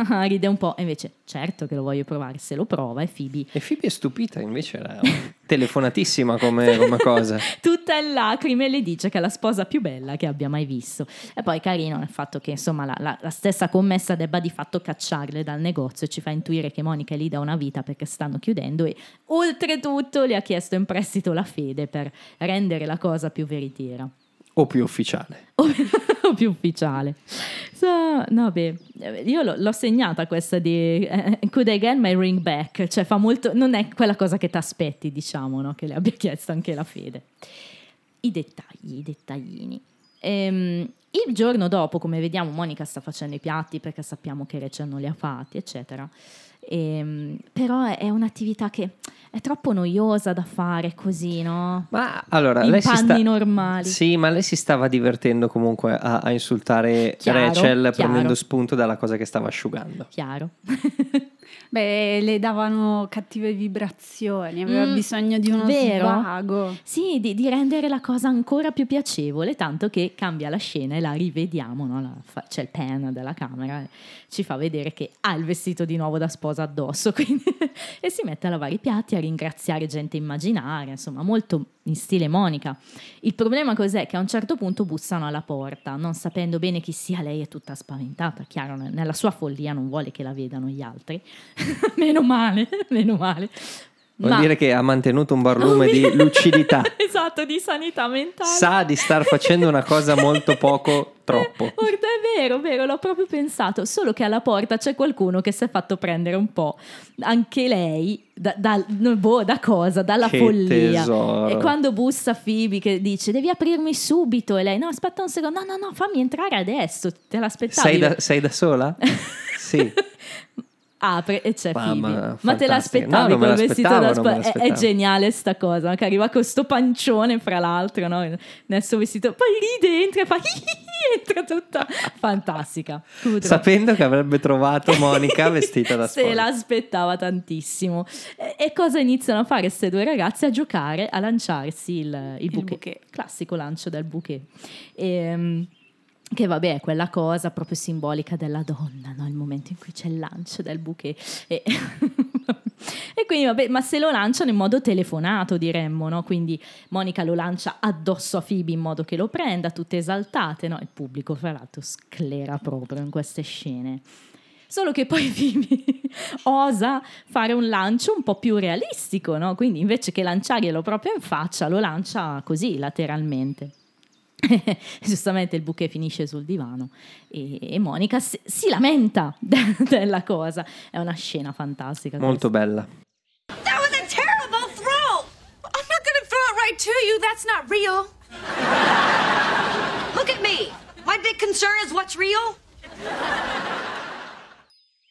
Speaker 3: "Ah", ride un po', e invece certo che lo voglio provare, se lo prova e Phoebe
Speaker 1: E Phoebe è stupita, invece era telefonatissima come, come cosa.
Speaker 3: tutta in lacrime le dice che è la sposa più bella che abbia mai visto. E poi carino il fatto che insomma la, la- la stessa commessa debba di fatto cacciarle dal negozio ci fa intuire che Monica è lì da una vita perché stanno chiudendo e oltretutto le ha chiesto in prestito la fede per rendere la cosa più veritiera
Speaker 1: O più ufficiale.
Speaker 3: più ufficiale. So, no, beh, io l'ho, l'ho segnata questa di eh, Could I get my ring back? Cioè fa molto, non è quella cosa che ti aspetti, diciamo, no? che le abbia chiesto anche la fede. I dettagli, i dettaglini. Ehm, il giorno dopo, come vediamo, Monica sta facendo i piatti perché sappiamo che Rachel non li ha fatti, eccetera. Ehm, però è, un'attività che è troppo noiosa da fare così, no?
Speaker 1: Ma allora,
Speaker 3: In
Speaker 1: lei si
Speaker 3: panni
Speaker 1: sta...
Speaker 3: normali.
Speaker 1: Sì, ma lei si stava divertendo comunque a, a insultare
Speaker 3: Chiaro,
Speaker 1: Rachel
Speaker 3: chiaro.
Speaker 1: prendendo spunto dalla cosa che stava asciugando.
Speaker 3: Chiaro.
Speaker 2: Beh, le davano cattive vibrazioni, aveva
Speaker 3: Mm,
Speaker 2: bisogno di uno
Speaker 3: vero?
Speaker 2: svago.
Speaker 3: Sì, di, di rendere la cosa ancora più piacevole, tanto che cambia la scena e la rivediamo, no? La fa- c'è il pan della camera, ci fa vedere che ha il vestito di nuovo da sposa addosso quindi- e si mette a lavare i piatti, a ringraziare gente immaginaria, insomma molto in stile Monica. Il problema cos'è? Che a un certo punto bussano alla porta, non sapendo bene chi sia, lei è tutta spaventata, chiaro, nella sua follia non vuole che la vedano gli altri. meno male, meno male.
Speaker 1: Vuol
Speaker 3: Ma-
Speaker 1: dire che ha mantenuto un barlume di lucidità.
Speaker 3: esatto, di sanità mentale.
Speaker 1: Sa di star facendo una cosa molto poco troppo.
Speaker 3: È vero, vero, l'ho proprio pensato, solo che alla porta c'è qualcuno che si è fatto prendere un po', anche lei, da, da- boh, da cosa? Dalla
Speaker 1: Che
Speaker 3: follia.
Speaker 1: tesoro.
Speaker 3: E quando bussa Phoebe che dice devi aprirmi subito e lei no aspetta un secondo, no no no fammi entrare adesso, te l'aspettavi.
Speaker 1: Sei da, sei da sola? sì.
Speaker 3: Apre e c'è
Speaker 1: Mamma,
Speaker 3: Phoebe. Ma te
Speaker 1: fantastica.
Speaker 3: l'aspettavi
Speaker 1: No,
Speaker 3: col vestito da spa- è, è geniale sta cosa, che arriva con sto pancione fra l'altro, no? nel suo vestito, poi ride, entra e fa entra tutta fantastica. Kudrow.
Speaker 1: Sapendo che avrebbe trovato Monica vestita da
Speaker 3: Se
Speaker 1: sposa.
Speaker 3: l'aspettava tantissimo. E, e cosa iniziano a fare queste due ragazze? A giocare, a lanciarsi il, il bouquet.
Speaker 2: bouquet.
Speaker 3: Classico lancio del bouquet. Ehm, che vabbè è quella cosa proprio simbolica della donna, no? il momento in cui c'è il lancio del bouquet. E, e quindi vabbè, ma se lo lanciano in modo telefonato diremmo, no? quindi Monica lo lancia addosso a Phoebe in modo che lo prenda, tutte esaltate, no? il pubblico fra l'altro sclera proprio in queste scene. Solo che poi Phoebe osa fare un lancio un po' più realistico, no? Quindi invece che lanciarglielo proprio in faccia, lo lancia così, lateralmente. Giustamente il bouquet finisce sul divano e, e Monica si, si lamenta de- della cosa. È una scena fantastica.
Speaker 1: Molto bella.
Speaker 8: That was a terrible throw! I'm not gonna throw it right to you. That's not real. Look at me. My big concern is what's real.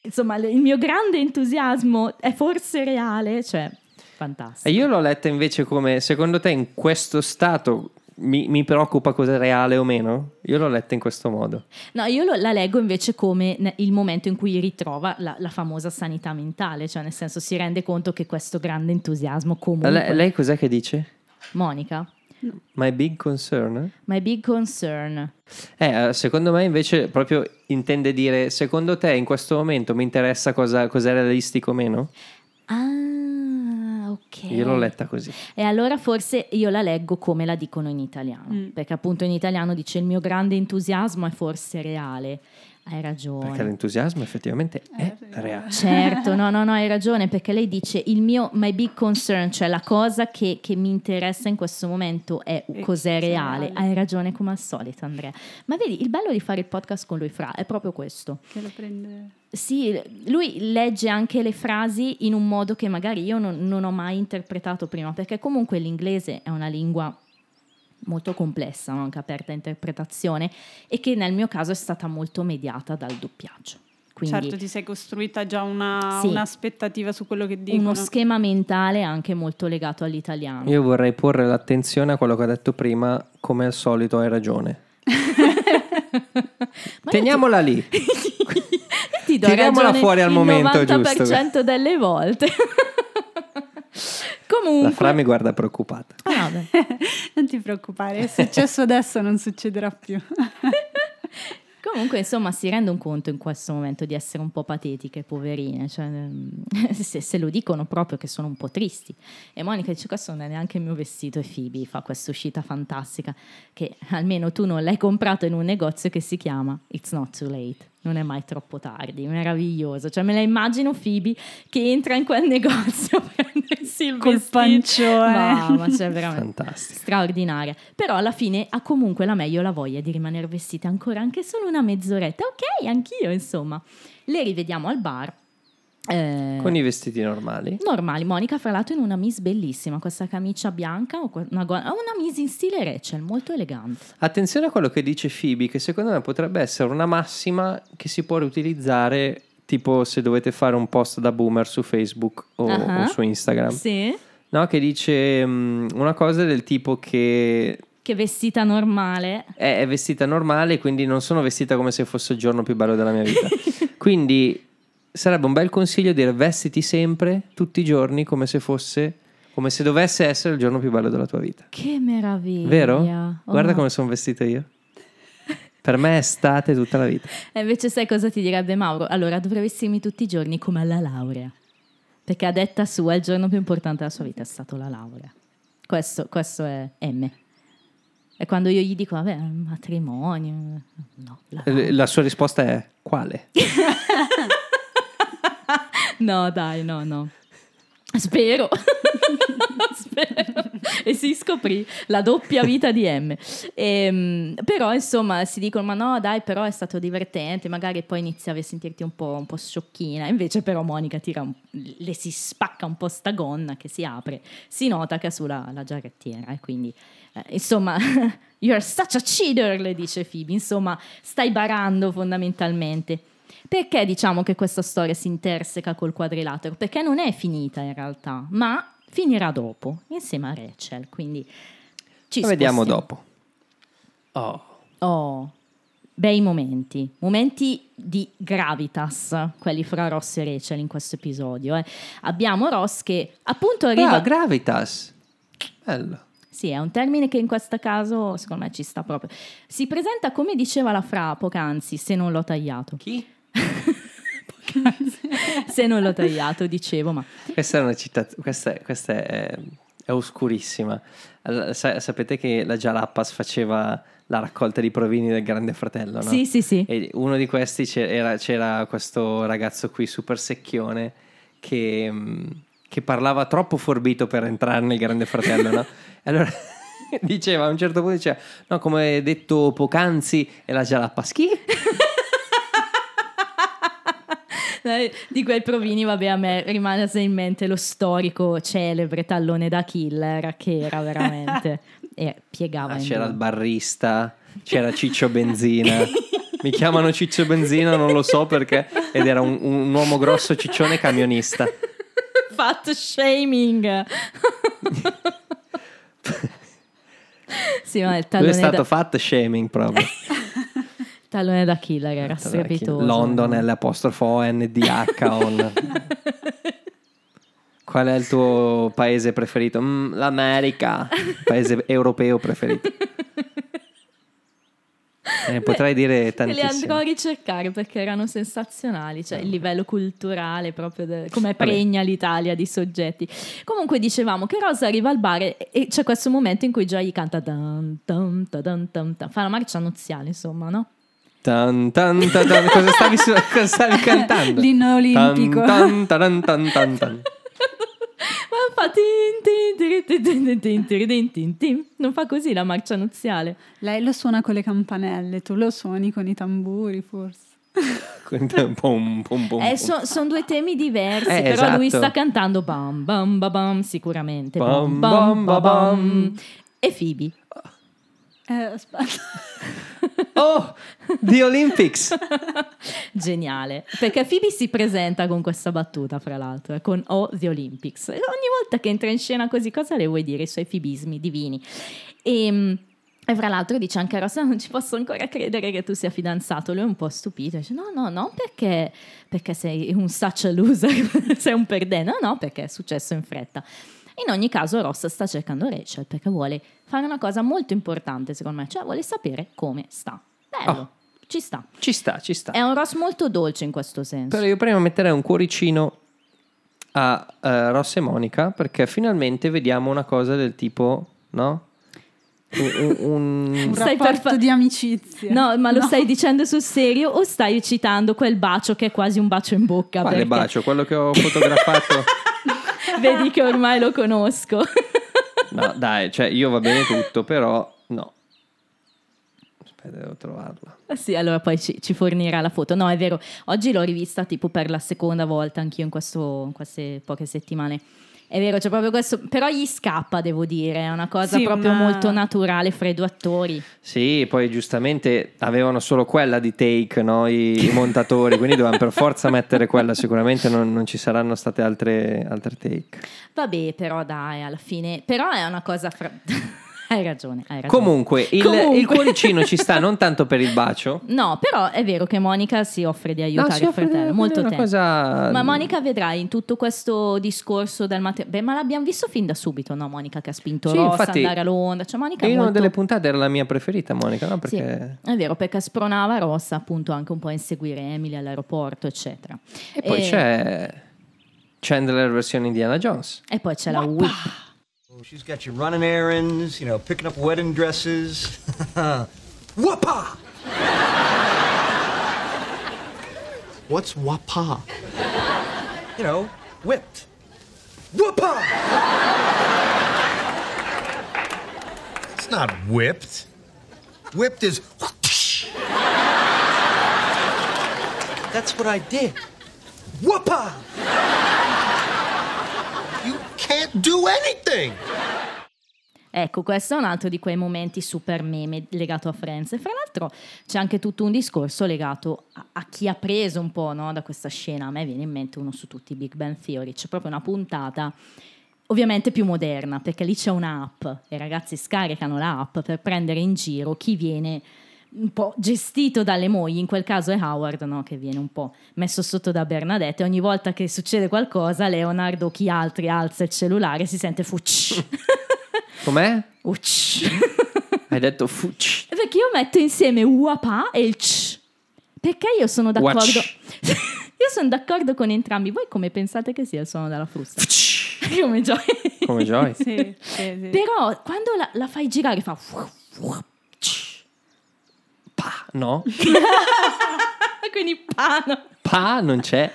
Speaker 3: Insomma, il mio grande entusiasmo è forse reale, cioè fantastico.
Speaker 1: E io l'ho letta invece come, secondo te in questo stato mi, mi preoccupa cosa è reale o meno? Io l'ho letta in questo modo.
Speaker 3: No, io lo- la leggo invece come il momento in cui ritrova la, la famosa sanità mentale, cioè nel senso si rende conto che questo grande entusiasmo comunque...
Speaker 1: Lei, lei cos'è che dice?
Speaker 3: Monica,
Speaker 1: My big concern?
Speaker 3: my big concern.
Speaker 1: Eh, eh, secondo me invece proprio intende dire, secondo te in questo momento mi interessa cosa, cosa è realistico o meno?
Speaker 3: Ah, ok.
Speaker 1: Io l'ho letta così.
Speaker 3: E allora forse io la leggo come la dicono in italiano,
Speaker 2: Mm.
Speaker 3: perché appunto in italiano dice il mio grande entusiasmo è forse reale. Hai ragione.
Speaker 1: Perché l'entusiasmo effettivamente è reale.
Speaker 3: Certo, no, no, no, hai ragione, perché lei dice il mio my big concern, cioè la cosa che, che mi interessa in questo momento è
Speaker 2: E
Speaker 3: cos'è
Speaker 2: cos'è
Speaker 3: reale.
Speaker 2: reale.
Speaker 3: Hai ragione come al solito, Andrea. Ma vedi, il bello di fare il podcast con lui fra è proprio questo.
Speaker 2: Che lo prende...
Speaker 3: Sì, lui legge anche le frasi in un modo che magari io non, non ho mai interpretato prima, perché comunque l'inglese è una lingua molto complessa, no? anche aperta a interpretazione, e che nel mio caso è stata molto mediata dal doppiaggio. Quindi
Speaker 2: Certo, ti sei costruita già una,
Speaker 3: Sì.
Speaker 2: un'aspettativa su quello che dicono.
Speaker 3: uno schema mentale anche molto legato all'italiano.
Speaker 1: Io vorrei porre l'attenzione a quello che ho detto prima, come al solito hai ragione. Teniamola lì.
Speaker 3: ti, io ti do
Speaker 1: Tiriamola
Speaker 3: ragione
Speaker 1: fuori al
Speaker 3: il
Speaker 1: momento
Speaker 3: 90%
Speaker 1: giusto.
Speaker 3: delle volte. Comunque,
Speaker 1: La Fra mi guarda preoccupata.
Speaker 3: Ah, vabbè.
Speaker 2: non ti preoccupare, è successo adesso, non succederà più.
Speaker 3: Comunque, insomma, si rendono conto in questo momento di essere un po' patetiche, poverine. Cioè, ehm, se, se lo dicono proprio che sono un po' tristi. E Monica dice: Questo non è neanche il mio vestito. E Phoebe fa questa uscita fantastica. Che almeno tu non l'hai comprato in un negozio che si chiama It's Not Too Late. Non è mai troppo tardi, meraviglioso. Cioè, me la immagino Phoebe che entra in quel negozio a prendersi il
Speaker 2: Col
Speaker 3: vestito.
Speaker 2: pancione.
Speaker 3: Mamma, cioè, veramente
Speaker 1: Fantastico.
Speaker 3: straordinaria. Però alla fine ha comunque la meglio la voglia di rimanere vestita ancora anche solo una mezz'oretta. Ok, anch'io, insomma. Le rivediamo al bar. eh,
Speaker 1: Con i vestiti normali.
Speaker 3: normali. Monica, fra l'altro, in una Miss bellissima, questa camicia bianca, una, una Miss in stile Rachel, molto elegante.
Speaker 1: Attenzione a quello che dice Phoebe, che secondo me potrebbe essere una massima che si può riutilizzare tipo se dovete fare un post da boomer su Facebook o,
Speaker 3: Ah.
Speaker 1: o su Instagram.
Speaker 3: Sì.
Speaker 1: No, che dice mm, una cosa del tipo che
Speaker 3: Che vestita normale.
Speaker 1: è, è vestita normale, quindi non sono vestita come se fosse il giorno più bello della mia vita. quindi sarebbe un bel consiglio dire vestiti sempre, tutti i giorni, come se fosse, come se dovesse essere il giorno più bello della tua vita.
Speaker 3: Che meraviglia.
Speaker 1: Vero?
Speaker 3: Oh.
Speaker 1: Guarda come sono vestito io. Per me è estate tutta la vita.
Speaker 3: E invece sai cosa ti direbbe Mauro? Allora dovrei vestirmi tutti i giorni come alla laurea. Perché a detta sua il giorno più importante della sua vita è stato la laurea. Questo, questo è M. E quando io gli dico, vabbè, matrimonio, no, la-
Speaker 1: Eh, La sua risposta è quale?
Speaker 3: no dai, no, no. Spero. E si scoprì la doppia vita di M. Ehm, però insomma si dicono ma no dai però è stato divertente, magari poi iniziavi a sentirti un po', un po' sciocchina, invece però Monica tira un- le si spacca un po' sta gonna che si apre, si nota che ha sulla la giarrettiera e quindi eh, insomma you're such a cheater le dice Phoebe, insomma stai barando fondamentalmente. Perché diciamo che questa storia si interseca col quadrilatero? Perché non è finita in realtà, ma finirà dopo, insieme a Rachel, quindi ci
Speaker 1: Lo vediamo dopo. Oh.
Speaker 3: Oh, bei momenti, momenti di gravitas, quelli fra Ross e Rachel in questo episodio. eh. Abbiamo Ross che appunto arriva...
Speaker 1: Ah, gravitas. Bello.
Speaker 3: Sì, è un termine che in questo caso secondo me ci sta proprio. Si presenta come diceva la Fra poc'anzi, se non l'ho tagliato.
Speaker 1: Chi?
Speaker 3: Se non l'ho tagliato, dicevo, ma
Speaker 1: Questa è una citazione, questa, questa è, è oscurissima. Allora, sa- sapete che la Jalapas faceva la raccolta di provini del Grande Fratello, no?
Speaker 3: sì, sì, sì.
Speaker 1: E uno di questi c'era, c'era questo ragazzo qui super secchione che, che parlava troppo forbito per entrare nel Grande Fratello, no? E allora diceva a un certo punto diceva, no, come detto poc'anzi, e la Jalapas chi?
Speaker 3: Di quei provini, vabbè, a me rimane in mente lo storico celebre tallone da killer che era veramente. e piegava
Speaker 1: Ah, c'era
Speaker 3: due.
Speaker 1: il barista, c'era Ciccio Benzina. Mi chiamano Ciccio Benzina, non lo so perché. Ed era un, un uomo grosso ciccione camionista.
Speaker 3: Fat shaming. sì, ma il
Speaker 1: Lui è
Speaker 3: tallone,
Speaker 1: stato
Speaker 3: da,
Speaker 1: fat shaming proprio.
Speaker 3: Tallone da killer era strepitoso.
Speaker 1: London l'apostrofo O N D H on. Qual è il tuo paese preferito? Mm, L'America, paese europeo preferito. Eh, potrei dire
Speaker 3: Me li
Speaker 1: tantissimo.
Speaker 3: andrò a ricercare perché erano sensazionali, cioè il livello culturale proprio de- come pregna l'Italia di soggetti. Comunque dicevamo che Rosa arriva al bar e, e c'è questo momento in cui già gli canta dun, dun, dun, dun, dun, dun. fa la marcia nuziale, insomma, no?
Speaker 1: Tan, tan, tan, tan. Cosa, stavi su- cosa stavi cantando?
Speaker 2: L'inno olimpico.
Speaker 1: Tan, tan, tan, tan, tan.
Speaker 3: Ma fa tin, tin, tin, tin, tin, tin, tin, tin. Non fa così la marcia nuziale.
Speaker 2: Lei lo suona con le campanelle, tu lo suoni con i tamburi forse.
Speaker 1: pom, pom, pom,
Speaker 3: eh, so, sono due temi diversi,
Speaker 1: eh,
Speaker 3: però
Speaker 1: esatto.
Speaker 3: lui sta cantando bam bam bam bam sicuramente.
Speaker 1: Bam,
Speaker 3: bam, bam,
Speaker 1: bam,
Speaker 3: bam. E Phoebe
Speaker 2: eh.
Speaker 1: Oh, The Olympics.
Speaker 3: Geniale, perché Phoebe si presenta con questa battuta, fra l'altro, con Oh the Olympics. Ogni volta che entra in scena così, cosa le vuoi dire? I suoi fibismi divini. E, e fra l'altro dice anche a Rosa, non ci posso ancora credere che tu sia fidanzato. Lui è un po' stupito, dice no, no, non perché, perché sei un such a loser, sei un perdente, no, no, perché è successo in fretta. In ogni caso Ross sta cercando Rachel perché vuole fare una cosa molto importante, secondo me, cioè vuole sapere come sta. Bello,
Speaker 1: Oh.
Speaker 3: ci sta.
Speaker 1: Ci sta, ci sta.
Speaker 3: È un Ross molto dolce in questo senso.
Speaker 1: Però io prima metterei un cuoricino a eh, Ross e Monica perché finalmente vediamo una cosa del tipo, no? Un, un- un-
Speaker 3: Stai per
Speaker 2: rapporto
Speaker 3: fa-
Speaker 2: di amicizia.
Speaker 3: No, ma lo stai dicendo sul serio o stai citando quel bacio che è quasi un bacio in bocca?
Speaker 1: Quale
Speaker 3: Perché
Speaker 1: bacio? Quello che ho fotografato?
Speaker 3: Vedi che ormai lo conosco.
Speaker 1: No, dai, cioè io va bene tutto, però no. Aspetta, devo trovarla.
Speaker 3: sì, allora poi ci, ci fornirà la foto. No, è vero, oggi l'ho rivista tipo per la seconda volta, anch'io in, questo- in queste poche settimane. È vero, c'è proprio questo, però gli scappa, devo dire, è una cosa
Speaker 2: Sì,
Speaker 3: proprio
Speaker 2: una-
Speaker 3: molto naturale fra i due attori.
Speaker 1: Sì, poi giustamente avevano solo quella di take, no? I, i montatori, quindi dovevano per forza mettere quella, sicuramente non, non ci saranno state altre, altre take.
Speaker 3: Vabbè, però dai, alla fine, però è una cosa fra... hai ragione, hai ragione.
Speaker 1: Comunque, il,
Speaker 3: Comunque.
Speaker 1: il cuoricino ci sta non tanto per il bacio.
Speaker 3: No, però è vero che Monica si offre di aiutare
Speaker 1: si
Speaker 3: il
Speaker 1: offre di-
Speaker 3: fratello, molto
Speaker 1: una
Speaker 3: tempo.
Speaker 1: cosa-
Speaker 3: Ma Monica vedrai in tutto questo discorso del matrimonio. Beh, ma l'abbiamo visto fin da subito, no? Monica che ha spinto
Speaker 1: Sì,
Speaker 3: Ross
Speaker 1: infatti,
Speaker 3: andare a Londra. Cioè, Monica
Speaker 1: In una
Speaker 3: molto...
Speaker 1: delle puntate era la mia preferita, Monica, no?
Speaker 3: Sì,
Speaker 1: Perché...
Speaker 3: è vero, perché spronava Ross appunto anche un po' a inseguire Emily all'aeroporto, eccetera.
Speaker 1: E poi c'è Chandler versione Indiana Jones.
Speaker 3: E poi c'è la whip.
Speaker 5: She's got you running errands, you know, picking up wedding dresses. Whoopah!
Speaker 6: What's wapa?
Speaker 5: You know, whipped. Whoopah!
Speaker 6: It's not whipped. Whipped is.
Speaker 5: That's what I did. Whoopah!
Speaker 6: Can't do anything.
Speaker 3: Ecco, questo è un altro di quei momenti super meme legato a Friends. E fra l'altro c'è anche tutto un discorso legato a, a chi ha preso un po' no, da questa scena. A me viene in mente uno su tutti, Big Bang Theory. C'è proprio una puntata ovviamente più moderna, perché lì c'è un'app e i ragazzi scaricano l'app per prendere in giro chi viene un po' gestito dalle mogli, in quel caso è Howard, no? che viene un po' messo sotto da Bernadette e ogni volta che succede qualcosa Leonardo o chi altri alza il cellulare e si sente fucci.
Speaker 1: Com'è?
Speaker 3: Ucci.
Speaker 1: Hai detto fucci.
Speaker 3: Perché io metto insieme uapa e il ch. Perché io sono d'accordo. Io sono d'accordo con entrambi. Voi come pensate che sia il suono della frusta? come Joy.
Speaker 1: Come Joy.
Speaker 2: Sì, sì, sì.
Speaker 3: Però quando la, la fai girare fa.
Speaker 1: Pa, no.
Speaker 3: Quindi pano.
Speaker 1: Pa non c'è.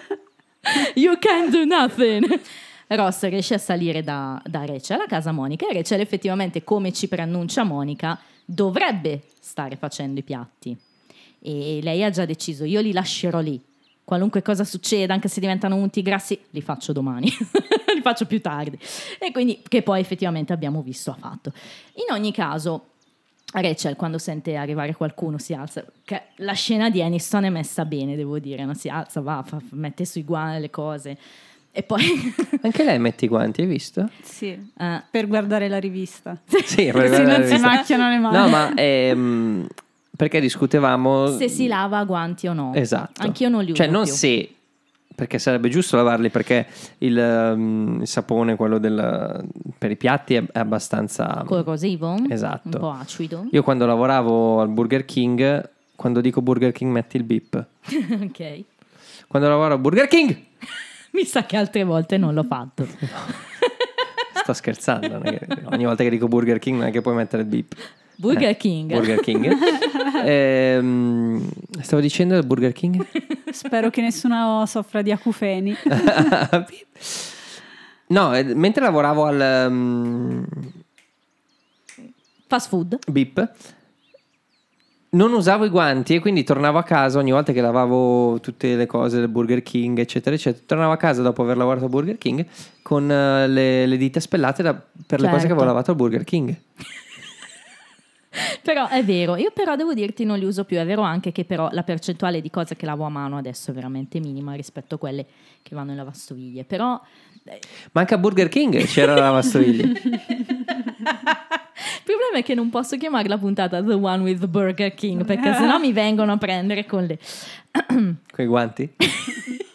Speaker 3: You can do nothing. Ross riesce a salire da, da Rachel a casa Monica e Rachel effettivamente, come ci preannuncia Monica, dovrebbe stare facendo i piatti. E lei ha già deciso, io li lascerò lì. Qualunque cosa succeda, anche se diventano unti grassi, li faccio domani, li faccio più tardi. E quindi, che poi effettivamente abbiamo visto ha fatto. In ogni caso, Rachel quando sente arrivare qualcuno si alza, che la scena di Aniston è messa bene, devo dire, no? si alza, va, fa- mette sui guanti le cose e poi
Speaker 1: Anche lei mette i guanti, hai visto?
Speaker 2: Sì,
Speaker 3: eh,
Speaker 2: per guardare la rivista.
Speaker 1: Sì,
Speaker 2: Così
Speaker 1: perché
Speaker 2: non si macchiano le mani.
Speaker 1: No, ma ehm, perché discutevamo
Speaker 3: se si lava guanti o no.
Speaker 1: Esatto.
Speaker 3: Anch'io non li uso
Speaker 1: Cioè, non
Speaker 3: più.
Speaker 1: se, perché sarebbe giusto lavarli perché il, um, il sapone, quello del, per i piatti, è, è abbastanza...
Speaker 3: corrosivo,
Speaker 1: Esatto.
Speaker 3: un po' acido.
Speaker 1: Io quando lavoravo al Burger King, quando dico Burger King metti il beep.
Speaker 3: ok.
Speaker 1: Quando lavoro a Burger King,
Speaker 3: Mi sa che altre volte non l'ho fatto.
Speaker 1: sto scherzando, ogni volta che dico Burger King non è che puoi mettere il beep.
Speaker 3: Burger King.
Speaker 1: Burger King. Ehm, stavo dicendo del Burger King?
Speaker 2: Spero che nessuno soffra di acufeni.
Speaker 1: no, eh, mentre lavoravo al um,
Speaker 3: Fast food.
Speaker 1: Beep, non usavo i guanti e quindi tornavo a casa ogni volta che lavavo tutte le cose del Burger King, eccetera, eccetera. Tornavo a casa dopo aver lavorato al Burger King con eh, le, le dita spellate da- per le cose che
Speaker 3: Certo.
Speaker 1: avevo lavato al Burger King.
Speaker 3: Però è vero, io però devo dirti non li uso più, è vero anche che però la percentuale di cose che lavo a mano adesso è veramente minima rispetto a quelle che vanno in lavastoviglie, però eh,
Speaker 1: Ma anche a Burger King c'era la lavastoviglie.
Speaker 3: il problema è che non posso chiamare la puntata The One with Burger King perché sennò mi vengono a prendere con le...
Speaker 1: con i guanti.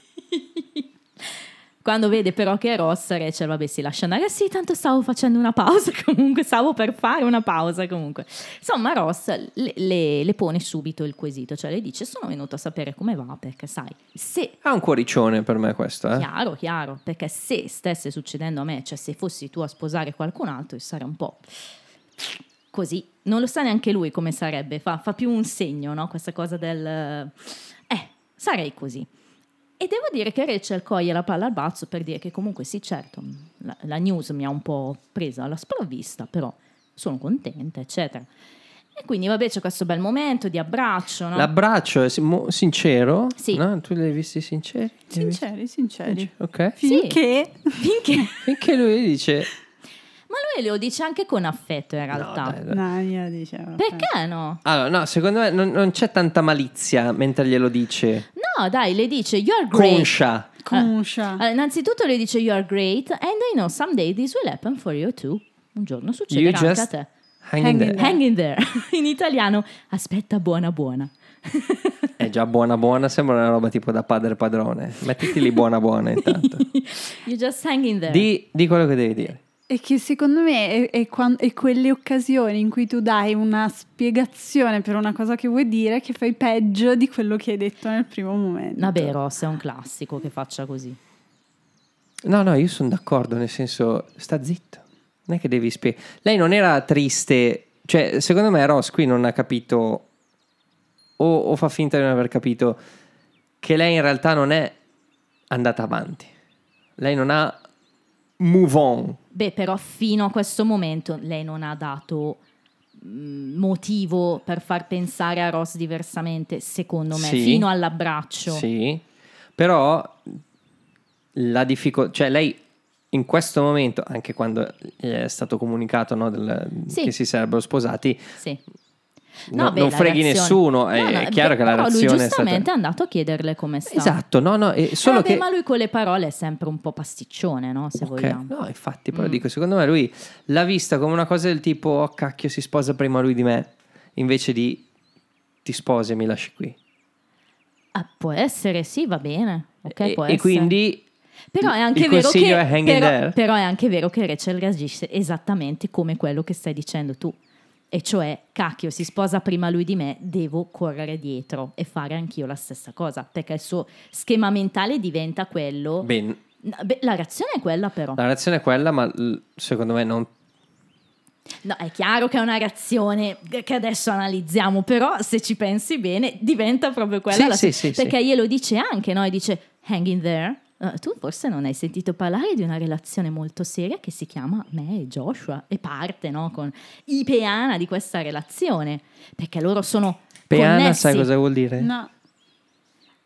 Speaker 3: Quando vede però che è rossa, Rachel, vabbè, si lascia andare. Sì, tanto stavo facendo una pausa comunque, stavo per fare una pausa comunque. Insomma, Ross le, le- le pone subito il quesito, cioè le dice sono venuto a sapere come va perché sai, se...
Speaker 1: Ha un cuoricione per me questo, eh?
Speaker 3: Chiaro, chiaro, perché se stesse succedendo a me, cioè se fossi tu a sposare qualcun altro, sarei un po' così. Non lo sa neanche lui come sarebbe, fa, fa più un segno, no? Questa cosa del... Eh, sarei così. E devo dire che Rachel coglie la palla al balzo per dire che comunque sì, certo, la, la news mi ha un po' presa alla sprovvista, però sono contenta, eccetera. E quindi vabbè c'è questo bel momento di abbraccio, no?
Speaker 1: L'abbraccio è si- mo- sincero?
Speaker 3: Sì.
Speaker 1: No? Tu li hai visti sinceri? Hai visti?
Speaker 2: Sinceri, sinceri.
Speaker 1: Ok.
Speaker 2: Finché
Speaker 3: Finché...
Speaker 1: Finché lui dice...
Speaker 3: Ma lui lo dice anche con affetto in realtà.
Speaker 1: dai, dai.
Speaker 2: No, io dicevo.
Speaker 3: Perché no?
Speaker 1: Allora, no, secondo me non, non c'è tanta malizia mentre glielo dice.
Speaker 3: No, dai, le dice you're great.
Speaker 1: Conscia.
Speaker 2: Conscia.
Speaker 3: Allora, innanzitutto le dice you are great and I know someday this will happen for you too. Un giorno
Speaker 1: You
Speaker 3: succederà anche a te.
Speaker 1: hang in
Speaker 2: Hang in
Speaker 1: there.
Speaker 2: there.
Speaker 3: Hang in there. In italiano, aspetta buona buona.
Speaker 1: È già buona buona, sembra una roba tipo da padre padrone. Mettiti lì buona buona intanto.
Speaker 3: you just hang in there.
Speaker 1: Di, di quello che devi dire.
Speaker 2: E che secondo me è, è quan- è quelle occasioni in cui tu dai una spiegazione per una cosa che vuoi dire che fai peggio di quello che hai detto nel primo momento.
Speaker 3: Vabbè, Ross è un classico che faccia così.
Speaker 1: No, no, io sono d'accordo, nel senso, sta zitto. Non è che devi spiegare. Lei non era triste. Cioè, secondo me Ross qui non ha capito. O, o fa finta di non aver capito. Che lei in realtà non è andata avanti. Lei non ha move on.
Speaker 3: Beh, però fino a questo momento lei non ha dato mm, motivo per far pensare a Ross diversamente, secondo me,
Speaker 1: Sì.
Speaker 3: fino all'abbraccio.
Speaker 1: Sì. Però la difficoltà. Cioè, lei in questo momento, anche quando è stato comunicato no, del-
Speaker 3: Sì.
Speaker 1: che si sarebbero sposati,
Speaker 3: Sì.
Speaker 1: No-
Speaker 3: beh,
Speaker 1: non freghi
Speaker 3: reazione-
Speaker 1: nessuno. È,
Speaker 3: No, no,
Speaker 1: è chiaro
Speaker 3: beh,
Speaker 1: che la reazione
Speaker 3: lui
Speaker 1: è
Speaker 3: giustamente
Speaker 1: stata.
Speaker 3: è andato a chiederle come sta.
Speaker 1: Esatto, no, no, è solo
Speaker 3: Eh,
Speaker 1: che.
Speaker 3: ma lui con le parole è sempre un po' pasticcione, no? Se
Speaker 1: Ok,
Speaker 3: vogliamo.
Speaker 1: No, infatti, però
Speaker 3: Mm.
Speaker 1: dico, secondo me lui l'ha vista come una cosa del tipo, oh cacchio, si sposa prima lui di me, invece di ti sposi e mi lasci qui.
Speaker 3: Ah, può essere, sì, va bene. Ok,
Speaker 1: e, e quindi
Speaker 3: Però è anche
Speaker 1: il
Speaker 3: vero
Speaker 1: consiglio
Speaker 3: che
Speaker 1: è
Speaker 3: però, però è anche vero che Rachel reagisce esattamente come quello che stai dicendo tu. E cioè, cacchio, si sposa prima lui di me, devo correre dietro e fare anch'io la stessa cosa, perché il suo schema mentale diventa quello.
Speaker 1: beh,
Speaker 3: No, beh, la reazione è quella però.
Speaker 1: la reazione è quella, ma secondo me non...
Speaker 3: No, è chiaro che è una reazione che adesso analizziamo, però se ci pensi bene diventa proprio quella
Speaker 1: Sì,
Speaker 3: la
Speaker 1: sì, sì,
Speaker 3: perché glielo dice anche, no? E dice hang in there. Uh, tu forse non hai sentito parlare di una relazione molto seria che si chiama me e Joshua e parte no, con i peana di questa relazione perché loro sono
Speaker 1: Peana,
Speaker 3: connessi.
Speaker 1: sai cosa vuol dire?
Speaker 2: No,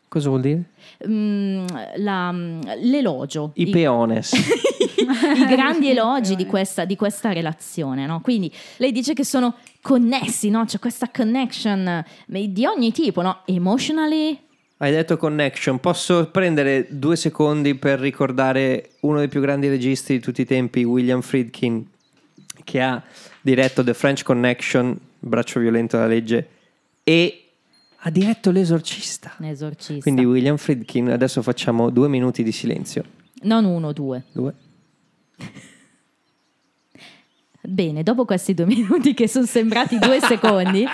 Speaker 1: Cosa vuol dire?
Speaker 3: Mm, la- l'elogio
Speaker 1: I
Speaker 3: I-
Speaker 1: peones.
Speaker 3: i grandi elogi di questa, di questa relazione, no? Quindi lei dice che sono connessi, no? C'è questa connection eh, di ogni tipo, no? Emotionally,
Speaker 1: Hai detto connection, posso prendere due secondi per ricordare uno dei più grandi registi di tutti i tempi, William Friedkin, che ha diretto The French Connection, Braccio violento della legge, e ha diretto L'esorcista.
Speaker 3: un esorcista.
Speaker 1: Quindi William Friedkin, adesso facciamo due minuti di silenzio.
Speaker 3: Non uno, due.
Speaker 1: Due.
Speaker 3: Bene, dopo questi due minuti che sono sembrati due secondi,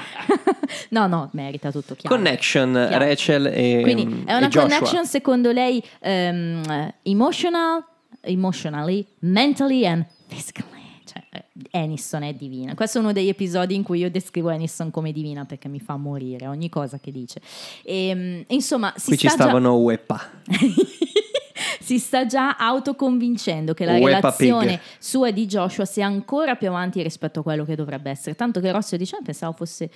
Speaker 3: no, no, merita tutto chiaro.
Speaker 1: Connection,
Speaker 3: Chiaro.
Speaker 1: Rachel e
Speaker 3: Quindi è
Speaker 1: e
Speaker 3: una connection secondo lei ehm, emotional, emotionally, mentally and physically. Cioè, eh, Aniston è divina. Questo è uno degli episodi in cui io descrivo Aniston come divina perché mi fa morire ogni cosa che dice. E, insomma, si
Speaker 1: Qui ci
Speaker 3: sta già-
Speaker 1: stavano Uepa.
Speaker 3: Si sta già autoconvincendo che la
Speaker 1: Uepa
Speaker 3: relazione
Speaker 1: Pig.
Speaker 3: sua e di Joshua sia ancora più avanti rispetto a quello che dovrebbe essere. Tanto che Rossio dice: "Ah, Pensavo fosse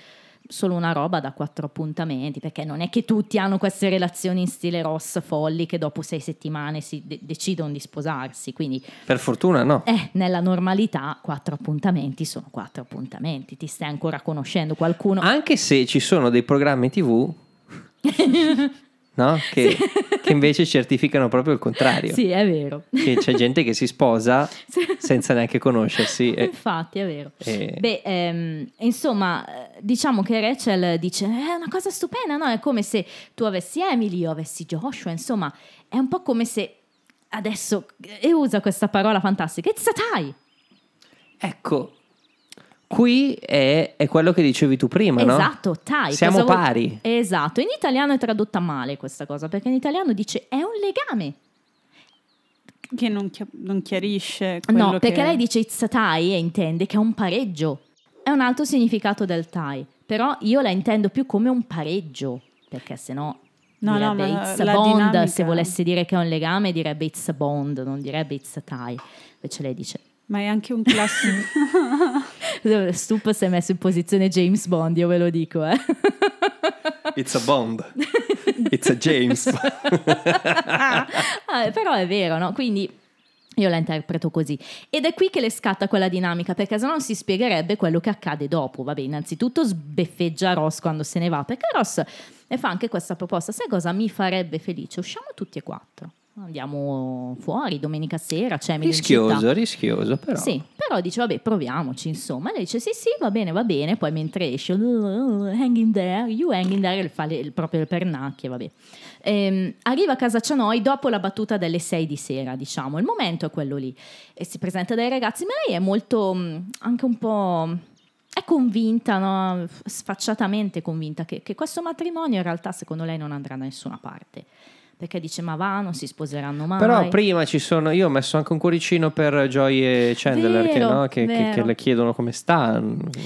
Speaker 3: solo una roba da quattro appuntamenti, perché non è che tutti hanno queste relazioni in stile Ross folli che dopo sei settimane si de- decidono di sposarsi. Quindi,
Speaker 1: Per fortuna no.
Speaker 3: eh, nella normalità, quattro appuntamenti sono quattro appuntamenti. Ti stai ancora conoscendo qualcuno.
Speaker 1: Anche se ci sono dei programmi TV no? che, che invece certificano proprio il contrario.
Speaker 3: Sì, è vero.
Speaker 1: Che c'è gente che si sposa
Speaker 3: Sì.
Speaker 1: senza neanche conoscersi.
Speaker 3: Infatti, è vero.
Speaker 1: e-
Speaker 3: Beh, ehm, insomma, eh, diciamo che Rachel dice: È una cosa stupenda, no? È come se tu avessi Emily, io avessi Joshua, insomma, è un po' come se adesso, e usa questa parola fantastica, it's a tie.
Speaker 1: Ecco, qui è, è quello che dicevi tu prima, no?
Speaker 3: Esatto.
Speaker 1: Siamo
Speaker 3: vuol-
Speaker 1: pari.
Speaker 3: Esatto, in italiano è tradotta male questa cosa, perché in italiano dice è un legame.
Speaker 2: che non, chi- non chiarisce quello
Speaker 3: No, perché
Speaker 2: che-
Speaker 3: lei dice it's a tie e intende che è un pareggio. È un altro significato del tie, però io la intendo più come un pareggio, perché sennò
Speaker 2: No, no,
Speaker 3: direbbe
Speaker 2: ma
Speaker 3: it's a bond,
Speaker 2: dinamica-
Speaker 3: se volesse dire che è un legame direbbe it's a bond, non direbbe it's a tie. Invece lei dice
Speaker 2: Ma è anche un classico...
Speaker 3: Stup si è messo in posizione James Bond, io ve lo dico, eh.
Speaker 1: It's a Bond. It's a James.
Speaker 3: Ah, però è vero, no? Quindi io la interpreto così. Ed è qui che le scatta quella dinamica, perché sennò non si spiegherebbe quello che accade dopo. Vabbè, innanzitutto sbeffeggia Ross quando se ne va, perché Ross le fa anche questa proposta. Sai cosa mi farebbe felice? Usciamo tutti e quattro. Andiamo fuori domenica sera, città.
Speaker 1: rischioso, rischioso, però.
Speaker 3: Sì, però dice, vabbè, proviamoci, insomma. Lei dice, sì, sì, va bene, va bene. Poi mentre esce, "Uh, hang in there, you hang in there, fa le- il- proprio le pernacchie, vabbè. Ehm, arriva a casa Cianoi dopo la battuta delle 6 di sera, diciamo. Il momento è quello lì. E si presenta dai ragazzi, ma lei è molto, mh, anche un po'... È convinta, no? sfacciatamente convinta che, che questo matrimonio in realtà secondo lei non andrà da nessuna parte. Perché dice ma va, non si sposeranno mai.
Speaker 1: Però prima ci sono, io ho messo anche un cuoricino per Joy e Chandler che,
Speaker 3: Vero,
Speaker 1: no, che- che- che le chiedono come sta.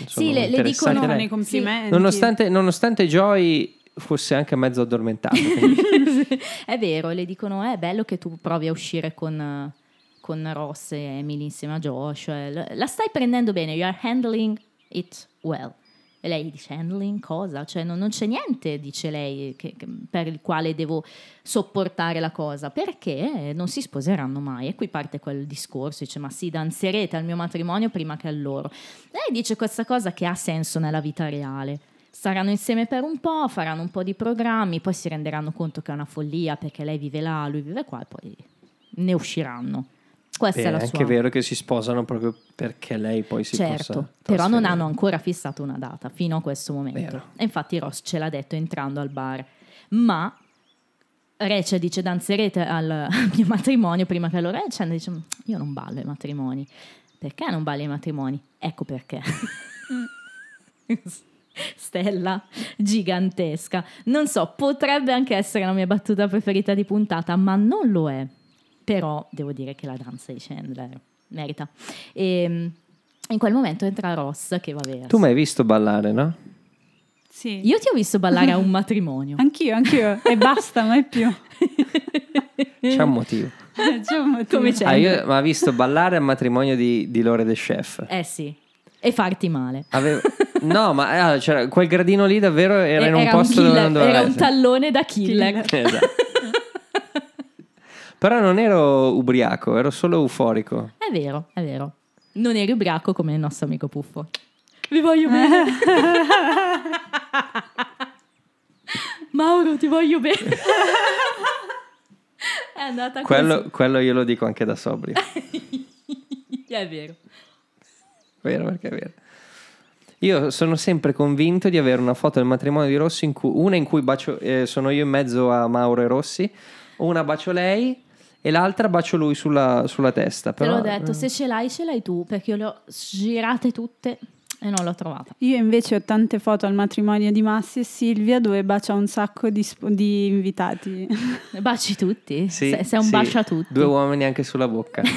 Speaker 3: Sì, le- le dicono-
Speaker 1: lei.
Speaker 2: Fanno i complimenti.
Speaker 1: Nonostante, nonostante Joy fosse anche mezzo addormentato.
Speaker 3: è vero, le dicono è bello che tu provi a uscire con, eh, con Ross e Emily insieme a Josh, eh, la- la stai prendendo bene, you are handling it well. E lei dice handling cosa? Cioè non, non c'è niente, dice lei, che- che- per il quale devo sopportare la cosa, perché non si sposeranno mai. E qui parte quel discorso, dice ma sì, danzerete al mio matrimonio prima che al loro. Lei dice questa cosa che ha senso nella vita reale. Staranno insieme per un po', faranno un po' di programmi, poi si renderanno conto che è una follia perché lei vive là, lui vive qua e poi ne usciranno. Questa
Speaker 1: Beh,
Speaker 3: è
Speaker 1: è
Speaker 3: la
Speaker 1: anche
Speaker 3: sua.
Speaker 1: vero che si sposano proprio perché lei poi si
Speaker 3: certo,
Speaker 1: possa
Speaker 3: però non hanno ancora fissato una data fino a questo momento.
Speaker 1: Vero.
Speaker 3: E infatti Ross ce l'ha detto entrando al bar. Ma Rachel dice danzerete al, mio matrimonio prima che. E Chandler dice "Mm, io non ballo ai matrimoni. Perché non balli ai matrimoni? Ecco perché. Stella gigantesca. Non so, potrebbe anche essere la mia battuta preferita di puntata, ma non lo è. Però devo dire che la danza di Chandler merita. E in quel momento entra Ross che va via.
Speaker 1: Tu mi hai visto ballare, no?
Speaker 2: Sì.
Speaker 3: Io ti ho visto ballare a un matrimonio.
Speaker 2: Anch'io, anch'io. E basta, mai più.
Speaker 1: C'è un motivo.
Speaker 2: C'è un motivo.
Speaker 3: Come c'è?
Speaker 1: Ah, io mi ha visto ballare al matrimonio di, di Lore the Chef.
Speaker 3: Eh sì. E farti male.
Speaker 1: Avevo- No, ma c'era- quel gradino lì davvero era in un
Speaker 3: Era
Speaker 1: posto dove
Speaker 3: killer,
Speaker 1: non doveva
Speaker 3: Era un
Speaker 1: essere.
Speaker 3: tallone da killer.
Speaker 1: Esatto. Però non ero ubriaco, ero solo euforico.
Speaker 3: È vero, è vero. Non eri ubriaco come il nostro amico Puffo. Vi voglio bene. Mauro, ti voglio bene. è andata
Speaker 1: Quello,
Speaker 3: così.
Speaker 1: quello io lo dico anche da sobrio.
Speaker 3: È vero.
Speaker 1: vero perché è vero. Io sono sempre convinto di avere una foto del matrimonio di Rossi, in cui, una in cui bacio, eh, sono io in mezzo a Mauro e Rossi, una bacio lei e l'altra bacio lui sulla, sulla testa.
Speaker 3: Te
Speaker 1: Però,
Speaker 3: l'ho detto,
Speaker 1: eh,
Speaker 3: se ce l'hai, ce l'hai tu, perché io le ho girate tutte e non l'ho trovata.
Speaker 2: Io invece ho tante foto al matrimonio di Massi e Silvia dove bacia un sacco di, sp- di invitati.
Speaker 3: Baci tutti?
Speaker 1: sì,
Speaker 3: Se- sei un
Speaker 1: sì,
Speaker 3: bacia tutti.
Speaker 1: Due uomini anche sulla bocca.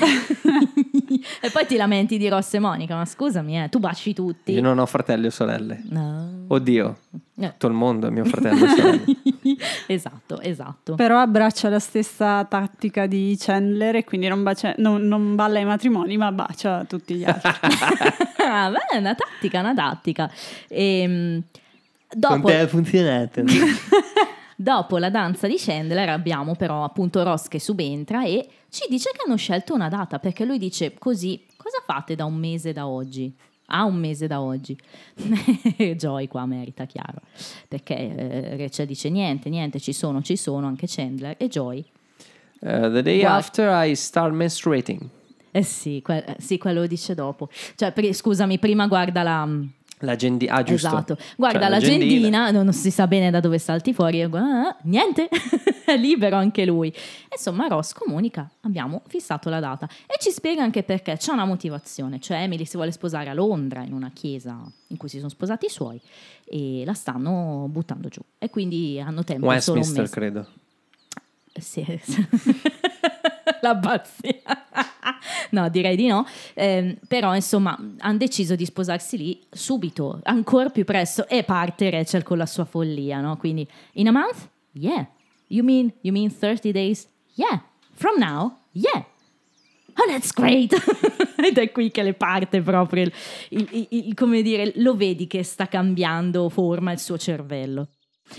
Speaker 3: e poi ti lamenti di Ross e Monica, ma scusami, eh, tu baci tutti.
Speaker 1: Io non ho fratelli o sorelle.
Speaker 3: No.
Speaker 1: Oddio,
Speaker 3: Eh.
Speaker 1: tutto il mondo è mio fratello e sorella.
Speaker 3: esatto, esatto.
Speaker 2: Però abbraccia la stessa tattica di Chandler e quindi non, bacia- non- non balla ai matrimoni ma bacia tutti gli altri.
Speaker 3: Ah, beh, è una tattica, una tattica. Ehm, dopo,
Speaker 1: ha funzionato.
Speaker 3: dopo la danza di Chandler abbiamo però appunto Ross che subentra e ci dice che hanno scelto una data perché lui dice così, cosa fate da un mese da oggi? Ah, un mese da oggi. Joy qua merita, chiaro. Perché eh, Rachel dice niente, niente, ci sono, ci sono, anche Chandler e Joy.
Speaker 1: Uh, the day
Speaker 3: Guarda.
Speaker 1: after I start menstruating.
Speaker 3: Eh sì, que- eh, sì, quello dice dopo. Cioè, pri- scusami, prima guarda la...
Speaker 1: L'agendina, ah giusto.
Speaker 3: Esatto, guarda
Speaker 1: Cioè,
Speaker 3: l'agendina, non, non si sa bene da dove salti fuori, ah, niente, è libero anche lui. Insomma, Ross comunica, abbiamo fissato la data e ci spiega anche perché c'è una motivazione, cioè Emily si vuole sposare a Londra in una chiesa in cui si sono sposati i suoi e la stanno buttando giù e quindi hanno tempo solo un
Speaker 1: Westminster,
Speaker 3: mese.
Speaker 1: credo.
Speaker 3: Sì. L'abbazia. no, direi di no. Ehm, però, insomma, hanno deciso di sposarsi lì subito, ancora più presto, e parte Rachel con la sua follia, no? Quindi, in a month? Yeah. You mean, you mean 30 days? Yeah. From now? Yeah. Oh, that's great! Ed è qui che le parte proprio il- il- il- come dire, lo vedi che sta cambiando forma il suo cervello.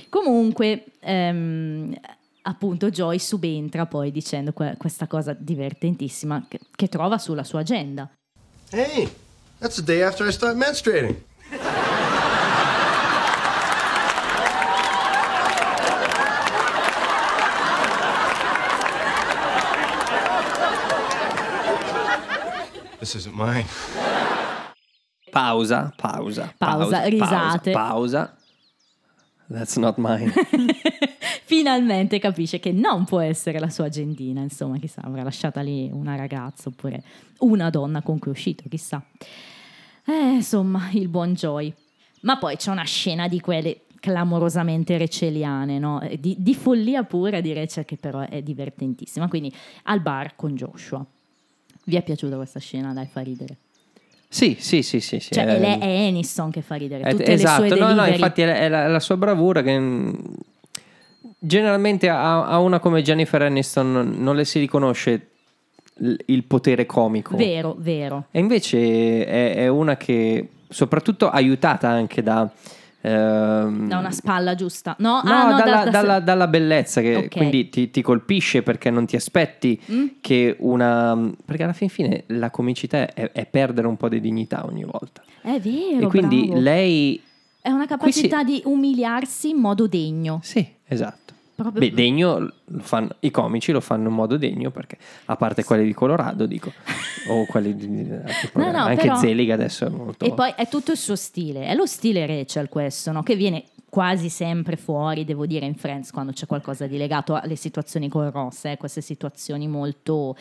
Speaker 3: Comunque, ehm, appunto, Joy subentra poi dicendo que- questa cosa divertentissima che, che trova sulla sua agenda.
Speaker 6: Hey, that's the day after I start menstruating. This isn't mine.
Speaker 1: Pausa, pausa.
Speaker 3: Pausa, risate.
Speaker 1: Pausa. pausa. That's not mine.
Speaker 3: Finalmente capisce che non può essere la sua agendina, insomma, chissà, avrà lasciata lì una ragazza oppure una donna con cui è uscito, chissà. Eh, insomma, il buon Joy. Ma poi c'è una scena di quelle clamorosamente receliane, no? Eh, di, di follia pura di Rachel che però è divertentissima. Quindi al bar con Joshua. Vi è piaciuta questa scena? Dai, fa ridere.
Speaker 1: Sì, sì, sì, sì. sì,
Speaker 3: Cioè,
Speaker 1: eh,
Speaker 3: è, lei- è Aniston che fa ridere.
Speaker 1: eh,
Speaker 3: Tutte
Speaker 1: esatto,
Speaker 3: le sue
Speaker 1: no, no,
Speaker 3: delivery.
Speaker 1: infatti è, è la, è la sua bravura che mm, generalmente a, a una come Jennifer Aniston non, non le si riconosce l- il potere comico.
Speaker 3: Vero, vero.
Speaker 1: E invece è, è una che, soprattutto aiutata anche da... ehm,
Speaker 3: Da una spalla giusta. No,
Speaker 1: No,
Speaker 3: ah, no
Speaker 1: dalla,
Speaker 3: da- da-
Speaker 1: dalla- dalla bellezza che
Speaker 3: Ok.
Speaker 1: quindi ti, ti colpisce perché non ti aspetti
Speaker 3: Mm?
Speaker 1: che una... Perché alla fin fine la comicità è, è perdere un po' di dignità ogni volta.
Speaker 3: È vero.
Speaker 1: e quindi
Speaker 3: bravo.
Speaker 1: lei...
Speaker 3: È una
Speaker 1: qui si-
Speaker 3: capacità di umiliarsi in modo degno.
Speaker 1: Sì, esatto. Beh, degno, fanno- i comici lo fanno in modo degno perché, a parte quelli di Colorado, dico, o quelli di... altri programmi.
Speaker 3: no,
Speaker 1: anche
Speaker 3: però-
Speaker 1: Zeliga adesso è molto...
Speaker 3: E poi è tutto il suo stile, è lo stile Rachel questo, no? che viene quasi sempre fuori, devo dire, in Friends quando c'è qualcosa di legato alle situazioni con Ross, eh, queste situazioni molto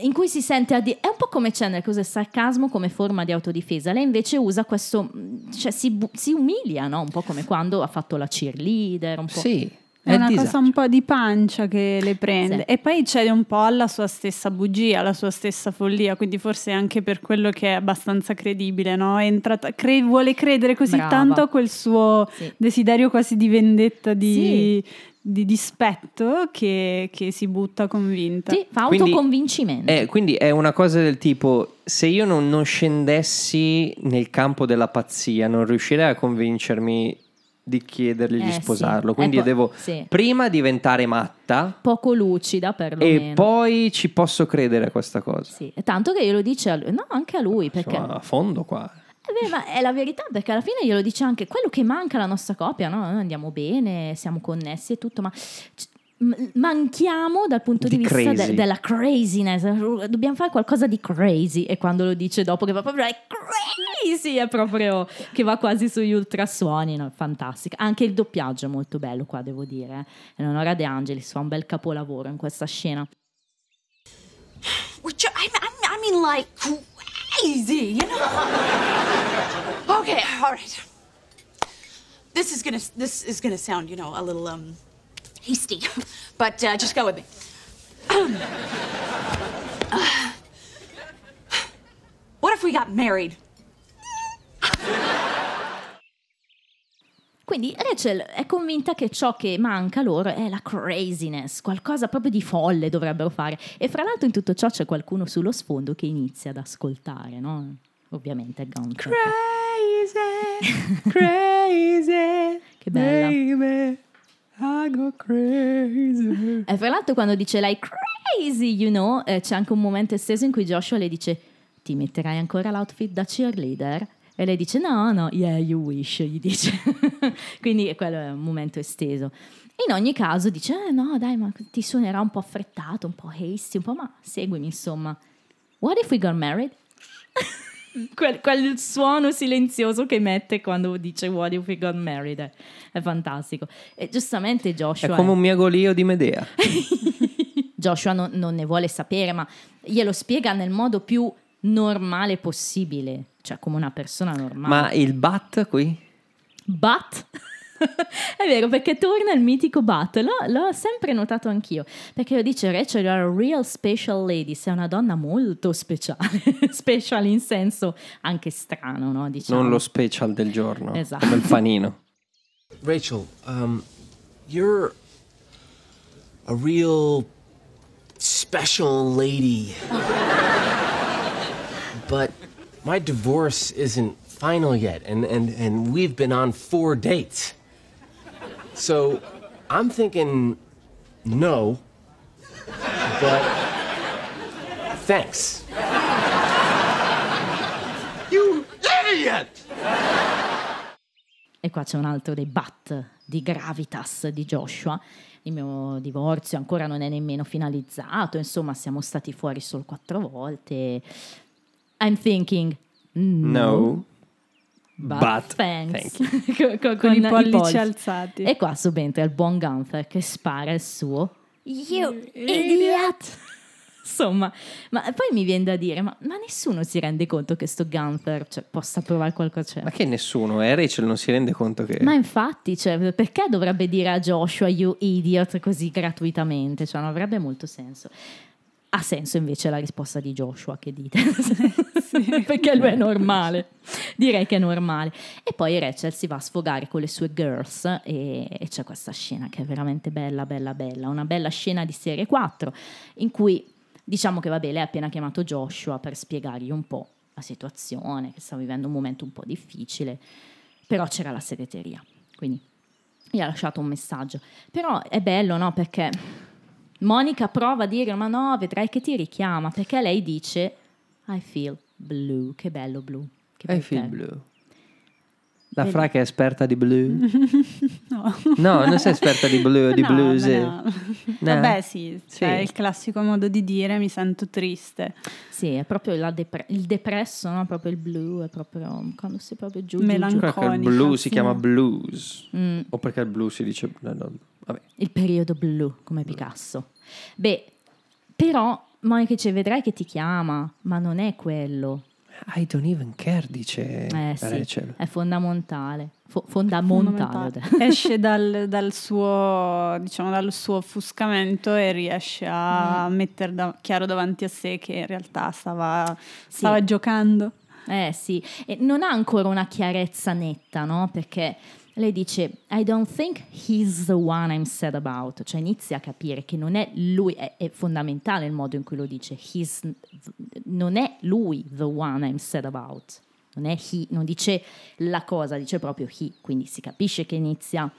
Speaker 3: in cui si sente a di- è un po' come Chandler che usa il sarcasmo come forma di autodifesa lei invece usa questo cioè si, bu- si umilia no? un po' come quando ha fatto la cheerleader un po'.
Speaker 1: Sì,
Speaker 2: È una
Speaker 1: disagio.
Speaker 2: cosa un po' di pancia che le prende
Speaker 3: Sì.
Speaker 2: e poi cede un po' alla sua stessa bugia, alla sua stessa follia, quindi forse è anche per quello che è abbastanza credibile, no? È entrata, cre- vuole credere così
Speaker 3: Brava.
Speaker 2: tanto a quel suo
Speaker 3: Sì.
Speaker 2: desiderio quasi di vendetta, di, di dispetto che, che si butta convinta.
Speaker 3: Sì, fa
Speaker 1: Quindi-
Speaker 3: autoconvincimento
Speaker 1: Eh, quindi è una cosa del tipo, se io non, non scendessi nel campo della pazzia, non riuscirei a convincermi di chiedergli di
Speaker 3: Eh, sì.
Speaker 1: sposarlo. Quindi
Speaker 3: Eh,
Speaker 1: io devo
Speaker 3: sì.
Speaker 1: prima diventare matta
Speaker 3: poco lucida perlomeno
Speaker 1: e poi ci posso credere a questa cosa.
Speaker 3: Sì, tanto che glielo dice a lui, no, anche a lui, perché
Speaker 1: Insomma, a fondo qua.
Speaker 3: Eh beh, ma è la verità, perché alla fine glielo dice anche quello che manca alla nostra coppia, no? Noi andiamo bene, siamo connessi e tutto, ma manchiamo dal punto di,
Speaker 1: Di
Speaker 3: vista de- della craziness, dobbiamo fare qualcosa di crazy e quando lo dice dopo che va proprio è crazy, è proprio che va quasi sugli ultrasuoni, no? fantastico. Anche il doppiaggio è molto bello qua, devo dire. eh. Eleonora De Angelis fa un bel capolavoro in questa scena.
Speaker 9: Which I, I, I mean, like crazy, you know. okay, all right. This is gonna this is gonna sound, you know, a little um hasty, but uh, just go with me. Uh, what if we got married?
Speaker 3: Quindi Rachel è convinta che ciò che manca loro è la craziness, qualcosa proprio di folle dovrebbero fare. E fra l'altro in tutto ciò c'è qualcuno sullo sfondo che inizia ad ascoltare, no? Ovviamente è Gunther.
Speaker 1: Crazy, crazy,
Speaker 3: Che bella.
Speaker 1: baby, I go crazy.
Speaker 3: E fra l'altro quando dice lei crazy, you know, eh, c'è anche un momento esteso in cui Joshua le dice ti metterai ancora l'outfit da cheerleader? E lei dice no, no, yeah, you wish, gli dice. Quindi quello è un momento esteso. In ogni caso dice, eh, no dai, ma ti suonerà un po' affrettato, un po' hasty, un po', ma seguimi insomma. What if we got married? quel, quel suono silenzioso che mette quando dice what if we got married è, è fantastico. E giustamente
Speaker 1: È
Speaker 3: Joshua...
Speaker 1: come un miagolio di Medea.
Speaker 3: Joshua non, non ne vuole sapere, ma glielo spiega nel modo più normale possibile, cioè come una persona normale.
Speaker 1: Ma il bat qui?
Speaker 3: But è vero perché torna il mitico But, l'ho, l'ho sempre notato anch'io, perché lo dice Rachel, you're a real special lady, sei una donna molto speciale, special in senso anche strano, no? Diciamo.
Speaker 1: Non lo special del giorno,
Speaker 3: Esatto.
Speaker 1: come il panino.
Speaker 10: Rachel, um, you're a real special lady. but my divorce isn't final yet, and, and, and we've been on four dates. So I'm thinking no, but thanks.
Speaker 6: You idiot!
Speaker 3: E qua c'è un altro dei but di gravitas di Joshua. Il mio divorzio ancora non è nemmeno finalizzato, insomma, siamo stati fuori solo quattro volte. I'm thinking no,
Speaker 1: No.
Speaker 3: But,
Speaker 1: but
Speaker 3: thanks.
Speaker 1: thank
Speaker 3: con, con-
Speaker 2: Con i
Speaker 3: con
Speaker 2: pollici alzati.
Speaker 3: E qua subentra il buon Gunther che spara il suo You idiot! Insomma, ma poi mi viene da dire, ma, ma nessuno si rende conto che sto Gunther cioè, possa provare qualcosa? Cioè,
Speaker 1: Ma che nessuno, eh? Rachel non si rende conto che...
Speaker 3: ma infatti, cioè, perché dovrebbe dire a Joshua, you idiot, così gratuitamente? Cioè, non avrebbe molto senso. Ha senso invece la risposta di Joshua, che dite? perché lui è normale. Direi che è normale. E poi Rachel si va a sfogare con le sue girls e, e c'è questa scena che è veramente bella, bella, bella. Una bella scena di serie 4 in cui diciamo che vabbè, lei ha appena chiamato Joshua per spiegargli un po' la situazione, che sta vivendo un momento un po' difficile, però c'era la segreteria, quindi gli ha lasciato un messaggio. Però è bello, no? Perché Monica prova a dire, ma no, vedrai che ti richiama, perché lei dice, I feel blue, che bello blu. Che
Speaker 1: I
Speaker 3: bel
Speaker 1: feel
Speaker 3: termine.
Speaker 1: blue. La? Fra che è esperta di blu?
Speaker 2: No.
Speaker 1: No, non sei esperta di blu, di
Speaker 2: No,
Speaker 1: blues.
Speaker 2: no.
Speaker 1: No?
Speaker 2: Vabbè, sì, cioè,
Speaker 1: Sì.
Speaker 2: il classico modo di dire mi sento triste.
Speaker 3: Sì, è proprio la depre- il depresso, no? Proprio il blu, è proprio quando sei proprio giù.
Speaker 2: Melanconico.
Speaker 1: Perché il blu si
Speaker 2: sì.
Speaker 1: chiama blues.
Speaker 3: Mm.
Speaker 1: O perché il blu si dice... no, no, Vabbè.
Speaker 3: Il periodo blu, come Picasso. Beh, però Monica dice, vedrai che ti chiama, ma non è quello.
Speaker 1: I don't even care, dice
Speaker 3: Eh sì, è fondamentale. Fo- fondamentale. detto.
Speaker 2: Esce dal, dal suo, diciamo, dal suo offuscamento e riesce a
Speaker 3: Mm.
Speaker 2: mettere da- chiaro davanti a sé che in realtà stava, stava giocando.
Speaker 3: Eh sì, e non ha ancora una chiarezza netta, no? Perché lei dice, I don't think he's the one I'm sad about. Cioè inizia a capire che non è lui, è, è fondamentale il modo in cui lo dice. He's, non è lui the one I'm sad about. Non è he, non dice la cosa, dice proprio he. Quindi si capisce che inizia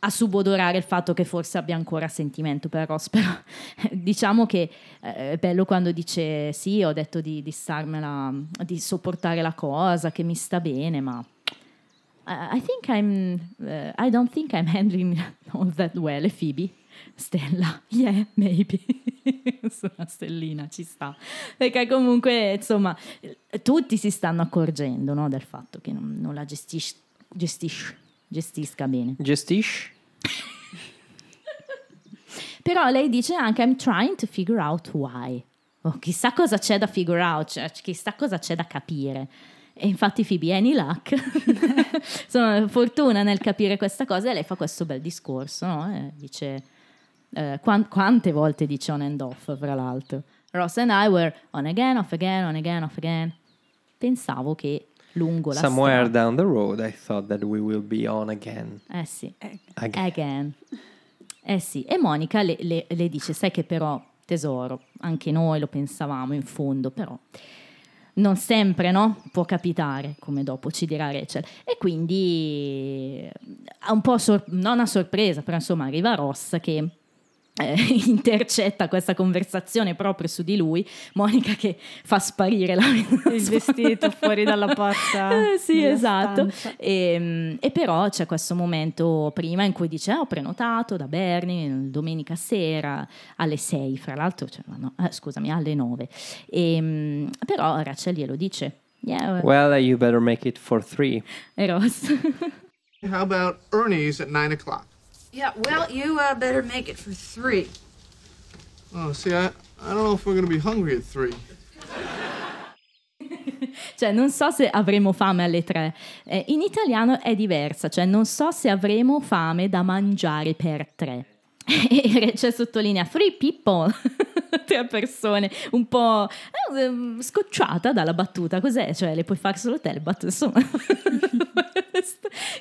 Speaker 3: a subodorare il fatto che forse abbia ancora sentimento per Ross, però diciamo che eh, è bello quando dice sì, ho detto di, di starmela, di sopportare la cosa, che mi sta bene, ma I think I'm, eh, I don't think I'm handling all that well, e Phoebe? Stella, yeah, maybe. Una stellina ci sta. Perché comunque, insomma, tutti si stanno accorgendo no, del fatto che non, non la gestisce, gestisce, gestisca bene.
Speaker 1: Gestisci?
Speaker 3: Però lei dice anche I'm trying to figure out why. Oh, chissà cosa c'è da figure out, cioè, chissà cosa c'è da capire. E infatti Phoebe any luck. Sono fortuna nel capire questa cosa e lei fa questo bel discorso, no? Dice eh, quan- quante volte dice on and off, fra l'altro. Ross and I were on again, off again, on again, off again. Pensavo che lungo la
Speaker 1: Somewhere
Speaker 3: strada.
Speaker 1: down the road I thought that we will be on again.
Speaker 3: Eh sì.
Speaker 1: Again.
Speaker 3: Again. Eh sì, e Monica le, le- le dice, sai che però, tesoro, anche noi lo pensavamo in fondo, però non sempre, no? Può capitare, come dopo ci dirà Rachel. E quindi, eh, ha un po' sor- non a sorpresa, però insomma arriva Ross che eh, intercetta questa conversazione proprio su di lui, Monica che fa sparire la
Speaker 2: Il vestito fuori dalla porta
Speaker 3: Eh, sì, esatto. E, e però c'è questo momento prima in cui dice: "Ah, Ho prenotato da Bernie domenica sera alle 6, fra l'altro, cioè, no, eh, scusami, alle 9. E, mm, però Rachel glielo dice: Yeah,
Speaker 1: Well, you better make it for three.
Speaker 3: e Ross.
Speaker 11: How about Ernie's at 9 o'clock?
Speaker 8: Yeah, well, you uh, better make it for three.
Speaker 11: Oh, see, I, I don't know if we're going to be hungry at 3.
Speaker 3: cioè, non so se avremo fame alle 3. in italiano è diversa, cioè, non so se avremo fame da mangiare per 3. E Rachel sottolinea three people, tre persone, un po' eh, ehm, scocciata dalla battuta. Cos'è? Cioè, le puoi fare solo te battute, insomma.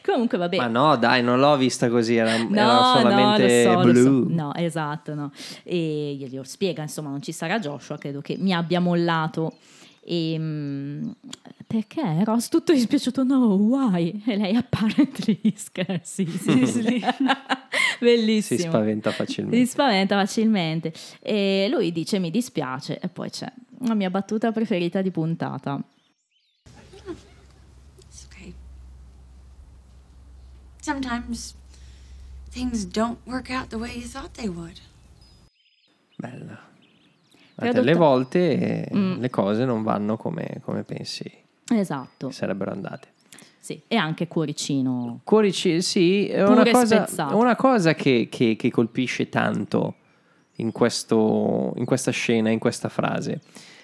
Speaker 3: Comunque, vabbè.
Speaker 1: Ma no, dai, non l'ho vista così, era, era
Speaker 3: No,
Speaker 1: solamente
Speaker 3: no, so,
Speaker 1: blu.
Speaker 3: so. No, esatto, no. E glielo spiega, insomma, non ci sarà Joshua, credo che mi abbia mollato. E, mm, perché Ross tutto dispiaciuto? No, why? E lei apparently scherzi. Bellissimo.
Speaker 1: Si spaventa
Speaker 3: Si
Speaker 1: facilmente.
Speaker 3: spaventa facilmente. E lui dice mi dispiace. E poi c'è la mia battuta preferita di puntata.
Speaker 9: It's okay. Sometimes things don't work out the way you thought they would.
Speaker 1: Bella. Delle volte eh,
Speaker 3: Mm.
Speaker 1: le cose non vanno come, come pensi
Speaker 3: Esatto.
Speaker 1: sarebbero andate.
Speaker 3: Sì. E anche cuoricino.
Speaker 1: Cuorici, sì, è una cosa, una cosa che, che- che colpisce tanto in, questo, in questa scena, in questa frase.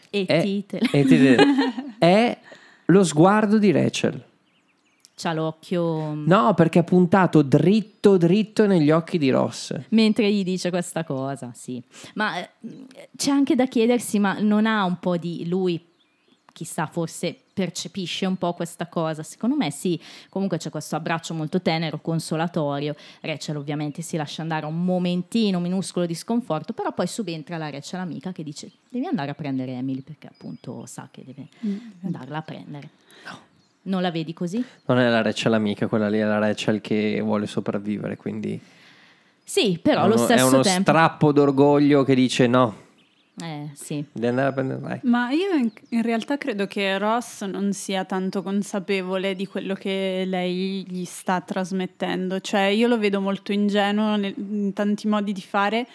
Speaker 3: E
Speaker 1: È-
Speaker 3: titolo.
Speaker 1: e titolo. È lo sguardo di Rachel.
Speaker 3: C'ha l'occhio...
Speaker 1: No, perché è puntato dritto dritto negli occhi di Ross.
Speaker 3: Mentre gli dice questa cosa, sì. Ma eh, c'è anche da chiedersi, ma non ha un po' di lui, chissà, forse percepisce un po' questa cosa? Secondo me sì, comunque c'è questo abbraccio molto tenero, consolatorio. Rachel ovviamente si lascia andare un momentino minuscolo di sconforto, però poi subentra la Rachel amica che dice devi andare a prendere Emily perché appunto sa che deve andarla a prendere. Non la vedi così?
Speaker 1: Non è la Rachel amica, quella lì è la Rachel che vuole sopravvivere, quindi
Speaker 3: Sì, però
Speaker 1: è
Speaker 3: allo
Speaker 1: uno, è
Speaker 3: stesso
Speaker 1: uno
Speaker 3: tempo...
Speaker 1: strappo d'orgoglio che dice no,
Speaker 3: Eh, sì.
Speaker 1: devi andare a prendere... Vai.
Speaker 2: Ma io in, in realtà credo che Ross non sia tanto consapevole di quello che lei gli sta trasmettendo. Cioè, io lo vedo molto ingenuo nel- in tanti modi di fare.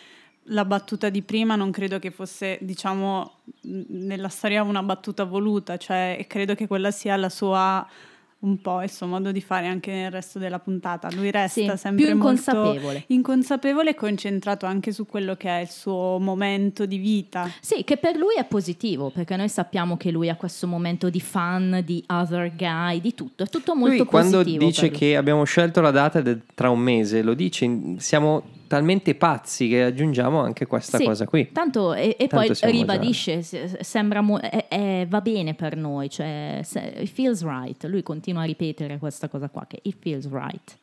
Speaker 2: La battuta di prima non credo che fosse, diciamo, nella storia una battuta voluta, cioè, e credo che quella sia la sua un po' il suo modo di fare anche nel resto della puntata. Lui resta
Speaker 3: Sì,
Speaker 2: sempre
Speaker 3: più
Speaker 2: molto
Speaker 3: inconsapevole.
Speaker 2: inconsapevole e concentrato anche su quello che è il suo momento di vita.
Speaker 3: Sì, che per lui è positivo, perché noi sappiamo che lui ha questo momento di fan, di other guy, di tutto, è tutto molto
Speaker 1: Lui quando
Speaker 3: positivo.
Speaker 1: dice
Speaker 3: per lui.
Speaker 1: che abbiamo scelto la data ed è tra un mese, lo dice, siamo talmente pazzi che aggiungiamo anche questa
Speaker 3: Sì,
Speaker 1: cosa qui.
Speaker 3: Tanto, e, e
Speaker 1: Tanto
Speaker 3: poi ribadisce, se- sembra mo- è- è- va bene per noi, cioè se- it feels right. Lui continua a ripetere questa cosa qua, che it feels right.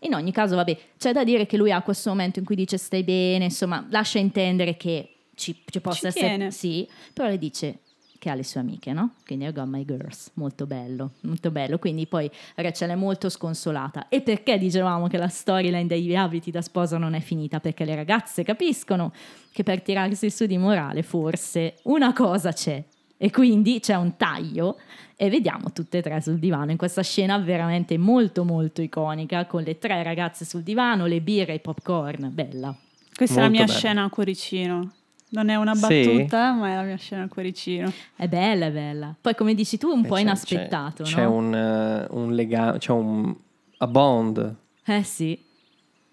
Speaker 3: In ogni caso, vabbè, c'è da dire che lui ha questo momento in cui dice stai bene, insomma, lascia intendere che ci, ci possa
Speaker 2: Ci
Speaker 3: essere...
Speaker 2: tiene.
Speaker 3: Sì, però le dice che ha le sue amiche, no? Quindi I got my girls, molto bello, molto bello. Quindi poi Rachel è molto sconsolata. E perché dicevamo che la storyline degli abiti da sposa non è finita? Perché le ragazze capiscono che per tirarsi su di morale forse una cosa c'è. E quindi c'è un taglio e vediamo tutte e tre sul divano in questa scena veramente molto molto iconica con le tre ragazze sul divano, le birre e i popcorn, bella.
Speaker 2: Questa è la
Speaker 1: Molto
Speaker 2: mia
Speaker 1: bello.
Speaker 2: scena a cuoricino. Non è una
Speaker 1: Sì?
Speaker 2: battuta, ma è la mia scena a cuoricino.
Speaker 3: È bella, è bella. Poi come dici tu un
Speaker 1: Eh,
Speaker 3: po'
Speaker 1: c'è-
Speaker 3: inaspettato,
Speaker 1: c'è, C'è
Speaker 3: no?
Speaker 1: un, eh, un legame, c'è un a bond
Speaker 3: Eh sì.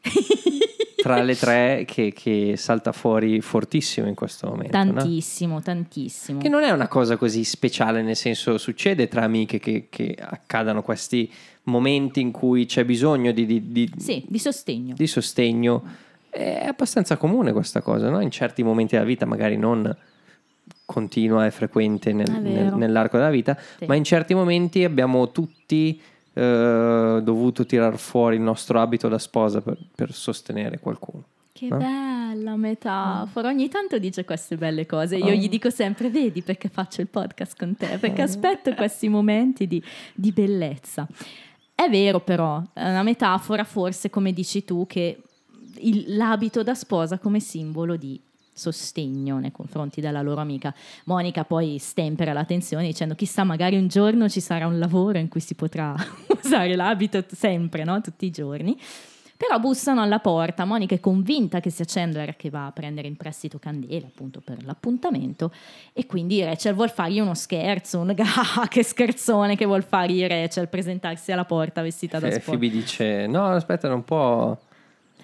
Speaker 1: tra le tre che, che salta fuori fortissimo in questo momento. no?
Speaker 3: Tantissimo, tantissimo.
Speaker 1: Che non è una cosa così speciale, nel senso succede tra amiche che, che accadano questi momenti in cui c'è bisogno di, di- di-
Speaker 3: Sì, di sostegno.
Speaker 1: di sostegno. È abbastanza comune questa cosa, no? In certi momenti della vita, magari non continua e frequente nel-
Speaker 3: È
Speaker 1: nel- nell'arco della vita,
Speaker 3: Sì.
Speaker 1: ma in certi momenti abbiamo tutti eh, dovuto tirar fuori il nostro abito da sposa per, per sostenere qualcuno.
Speaker 3: Che
Speaker 1: no?
Speaker 3: bella metafora. Ogni tanto dice queste belle cose. Io
Speaker 1: Oh.
Speaker 3: gli dico sempre: Vedi perché faccio il podcast con te? Perché aspetto questi momenti di, di bellezza. È vero, però, è una metafora, forse, come dici tu, che il- l'abito da sposa come simbolo di sostegno nei confronti della loro amica. Monica poi stempera la tensione dicendo chissà magari un giorno ci sarà un lavoro in cui si potrà usare l'abito sempre, no? tutti i giorni. Però bussano alla porta, Monica è convinta che sia Chandler che va a prendere in prestito candela appunto per l'appuntamento e quindi Rachel vuol fargli uno scherzo, un ah, che scherzone che vuol fargli Rachel presentarsi alla porta vestita da
Speaker 1: E
Speaker 3: sposa.
Speaker 1: Phoebe dice: No, aspetta, non può.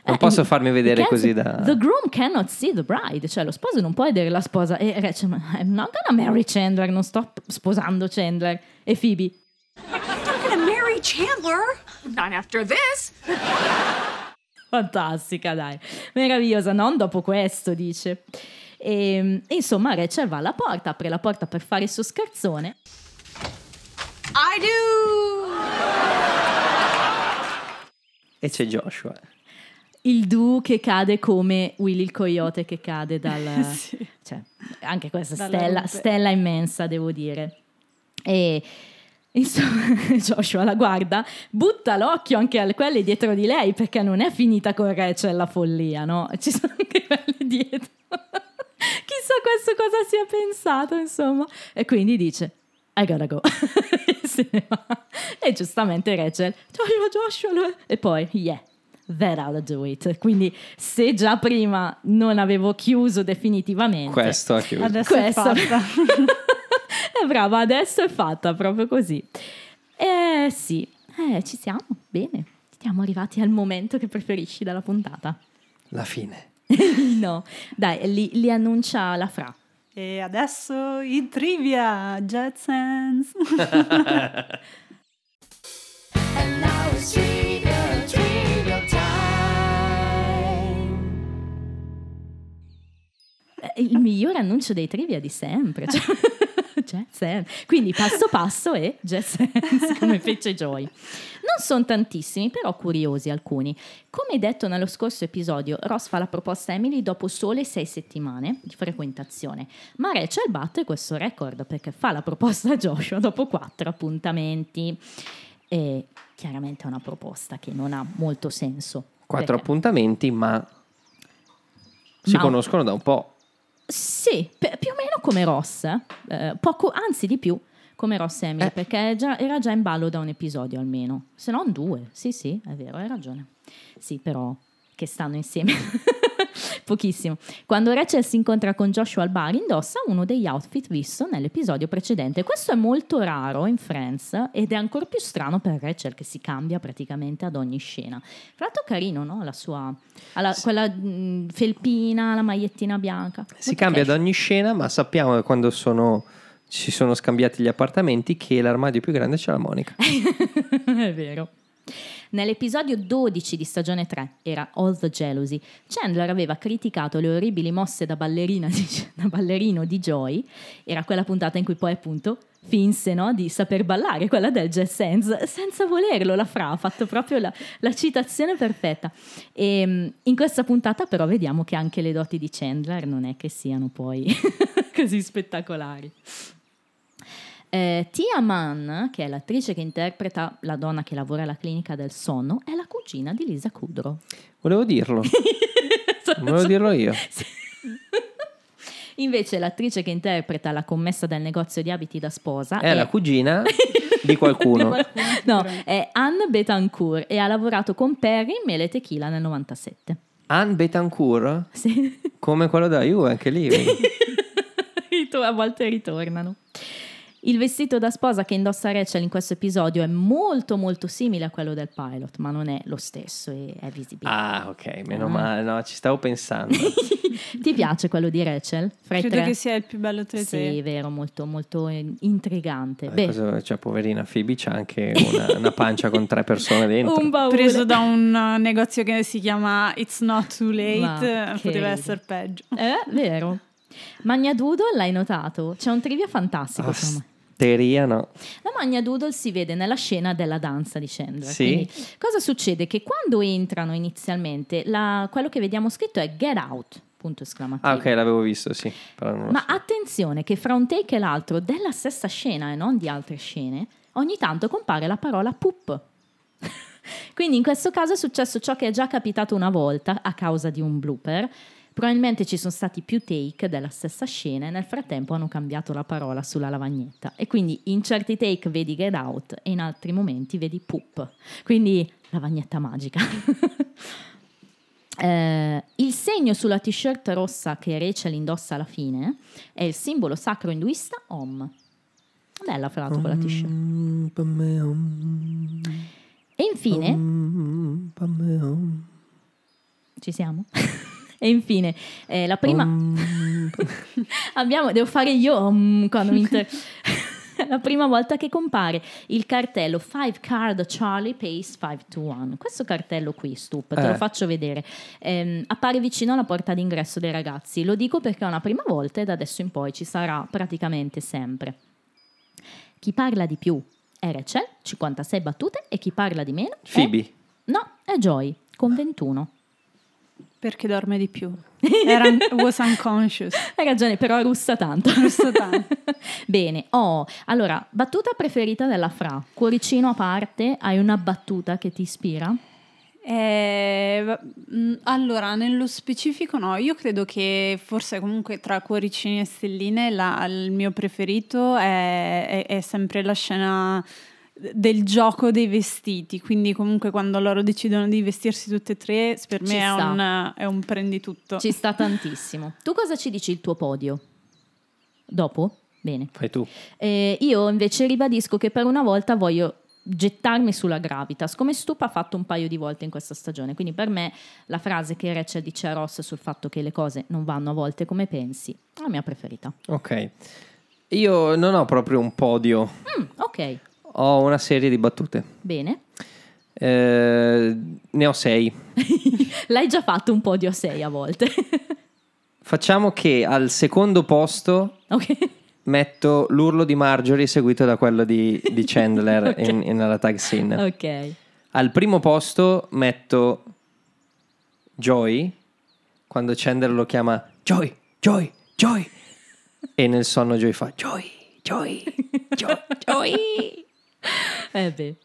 Speaker 1: Non
Speaker 3: Eh,
Speaker 1: posso farmi vedere così da.
Speaker 3: The groom cannot see the bride, cioè lo sposo non può vedere la sposa. E Rachel, "Ma I'm not gonna marry Chandler, non sto sposando Chandler. E Phoebe,
Speaker 9: I'm gonna marry Chandler. Not after this.
Speaker 3: fantastica, dai, meravigliosa, non dopo questo, dice. E, insomma, Rachel va alla porta, apre la porta per fare il suo scherzone.
Speaker 9: I do.
Speaker 1: E c'è Joshua.
Speaker 3: Il Du che cade come Willy il coyote che cade dal...
Speaker 2: Sì.
Speaker 3: cioè, anche questa stella, stella immensa, devo dire. E insomma, Joshua la guarda, butta l'occhio anche a quelle dietro di lei perché non è finita con Rachel la follia, no? Ci sono anche quelle dietro. Chissà questo cosa sia pensato, insomma. E quindi dice, I gotta go. e. E giustamente Rachel, Joshua, Joshua, lo-" e poi, yeah. That I'll do it. Quindi, se già prima non avevo chiuso definitivamente,
Speaker 1: Questo ha chiuso.
Speaker 2: Adesso
Speaker 3: Questa-
Speaker 2: è fatta.
Speaker 3: è brava, adesso è fatta proprio così. Eh sì, eh, ci siamo, bene. Siamo arrivati al momento che preferisci dalla puntata.
Speaker 1: La fine.
Speaker 3: no, dai, li, li annuncia la Fra.
Speaker 2: E adesso i trivia, Jet
Speaker 3: Il migliore annuncio dei trivia di sempre. Cioè, Jet Sense. Quindi passo passo e Jet Sense, come fece Joy. Non sono tantissimi, però curiosi alcuni. Come detto nello scorso episodio, Ross fa la proposta a Emily dopo sole sei settimane di frequentazione, ma Rachel batte questo record perché fa la proposta a Joshua dopo quattro appuntamenti. E chiaramente è una proposta che non ha molto senso.
Speaker 1: Quattro
Speaker 3: perché-
Speaker 1: appuntamenti, ma si
Speaker 3: Ma-
Speaker 1: conoscono da un po'.
Speaker 3: Sì, pe- più o meno come Ross, eh. Poco, anzi di più come Ross e Emily,
Speaker 1: Eh.
Speaker 3: perché già- era già in ballo da un episodio almeno, se non due. Sì, sì, è vero, hai ragione. Sì, però che stanno insieme. Pochissimo. Quando Rachel si incontra con Joshua al bar, indossa uno degli outfit visto nell'episodio precedente. Questo è molto raro in Friends ed è ancora più strano per Rachel che si cambia praticamente ad ogni scena. Fra l'altro carino, no? La sua ha la- quella mh, felpina, la magliettina bianca.
Speaker 1: Si
Speaker 3: Molto
Speaker 1: cambia ad
Speaker 3: casual.
Speaker 1: ogni scena, ma sappiamo che quando sono, si sono scambiati gli appartamenti che l'armadio più grande c'è la Monica.
Speaker 3: è vero. Nell'episodio 12 di stagione 3 era All the Jealousy. Chandler aveva criticato le orribili mosse da, ballerina di- da ballerino di Joy. Era quella puntata in cui poi appunto finse no, di saper ballare, quella del jazz hands, senza volerlo. La Fra ha fatto proprio la, la citazione perfetta. E mm, in questa puntata però vediamo che anche le doti di Chandler non è che siano poi così spettacolari. Eh, Tia Mann, che è l'attrice che interpreta la donna che lavora alla clinica del sonno, è la cugina di Lisa Kudrow.
Speaker 1: Volevo dirlo, volevo dirlo io.
Speaker 3: Invece l'attrice che interpreta la commessa del negozio di abiti da sposa
Speaker 1: È la cugina di qualcuno.
Speaker 3: no, è Anne Betancourt e ha lavorato con Perry in Mele Tequila nel 97.
Speaker 1: Anne Betancourt,
Speaker 3: Sì.
Speaker 1: come quello da Juve, anche lì.
Speaker 3: A volte ritornano. Il vestito da sposa che indossa Rachel in questo episodio è molto molto simile a quello del pilot, ma non è lo stesso e è visibile.
Speaker 1: Ah, ok, meno
Speaker 3: Ah.
Speaker 1: male, no, ci stavo pensando.
Speaker 3: Ti piace quello di Rachel? Fra
Speaker 2: Credo
Speaker 3: tre?
Speaker 2: che sia il più bello tra i tre.
Speaker 3: Sì, vero, molto, molto intrigante.
Speaker 1: Eh,
Speaker 3: Beh,
Speaker 1: cosa- cioè, poverina Phoebe c'ha anche una, una pancia con tre persone dentro.
Speaker 3: un baule.
Speaker 2: Preso da un uh, negozio che si chiama It's Not Too Late,
Speaker 3: Ma
Speaker 2: eh,
Speaker 3: che
Speaker 2: poteva essere peggio.
Speaker 3: Eh, vero. Magna Doodle l'hai notato? C'è un trivia fantastico.
Speaker 1: Ah, Asteria, no.
Speaker 3: La Magna Doodle si vede nella scena della danza di Chandler.
Speaker 1: Sì.
Speaker 3: Quindi, cosa succede? Che quando entrano inizialmente, la- quello che vediamo scritto è Get Out, punto esclamativo.
Speaker 1: Ah, ok, l'avevo visto, sì.
Speaker 3: Ma
Speaker 1: so.
Speaker 3: attenzione che fra un take e l'altro della stessa scena e non di altre scene, ogni tanto compare la parola poop. Quindi in questo caso è successo ciò che è già capitato una volta a causa di un blooper. Probabilmente ci sono stati più take della stessa scena e nel frattempo hanno cambiato la parola sulla lavagnetta. E quindi in certi take vedi get out e in altri momenti vedi poop. Quindi lavagnetta magica. Eh, il segno sulla t-shirt rossa che Rachel indossa alla fine è il simbolo sacro induista Om. Bella fra l'altro quella t-shirt. E infine, ci siamo? e infine, eh, la prima...
Speaker 1: Mm.
Speaker 3: Abbiamo, devo fare io mm, quando mi inter... la prima volta che compare il cartello 5 card Charlie Pace 521. Questo cartello qui, stup, te
Speaker 1: Eh.
Speaker 3: lo faccio vedere. Ehm, appare vicino alla porta d'ingresso dei ragazzi. Lo dico perché è una prima volta e da adesso in poi ci sarà praticamente sempre. Chi parla di più è Rachel, 56 battute, e chi parla di meno è...
Speaker 1: Phoebe.
Speaker 3: No, è Joy, con 21.
Speaker 2: Perché dorme di più. Era, was unconscious.
Speaker 3: Hai ragione, però russa tanto.
Speaker 2: Russa tanto.
Speaker 3: Bene, oh, allora, battuta preferita della Fra, cuoricino a parte, hai una battuta che ti ispira?
Speaker 2: Eh, mm, allora, nello specifico no, io credo che forse comunque tra cuoricini e stelline la- il mio preferito è, è- è sempre la scena del gioco dei vestiti, quindi comunque quando loro decidono di vestirsi tutte e tre, per me è un, è un prendi tutto.
Speaker 3: Ci sta tantissimo. Tu cosa ci dici il tuo podio? Dopo? Bene.
Speaker 1: Fai tu.
Speaker 3: Eh, io invece ribadisco che per una volta voglio gettarmi sulla gravitas, come Stupa ha fatto un paio di volte in questa stagione. Quindi per me la frase che Rachel dice a Ross sul fatto che le cose non vanno a volte come pensi, è la mia preferita.
Speaker 1: Ok. Io non ho proprio un podio,
Speaker 3: Mm, ok,
Speaker 1: ho una serie di battute.
Speaker 3: bene.
Speaker 1: Eh, ne ho sei.
Speaker 3: L'hai già fatto un podio a 6 a volte.
Speaker 1: Facciamo che al secondo posto
Speaker 3: ok.
Speaker 1: metto l'urlo di Marjorie seguito da quello di, di Chandler in, in- nella tag scene.
Speaker 3: Ok.
Speaker 1: Al primo posto metto Joy, quando Chandler lo chiama Joy, Joy, Joy. E nel sonno Joy fa Joy, Joy, Joy, Joy.
Speaker 3: Eh beh,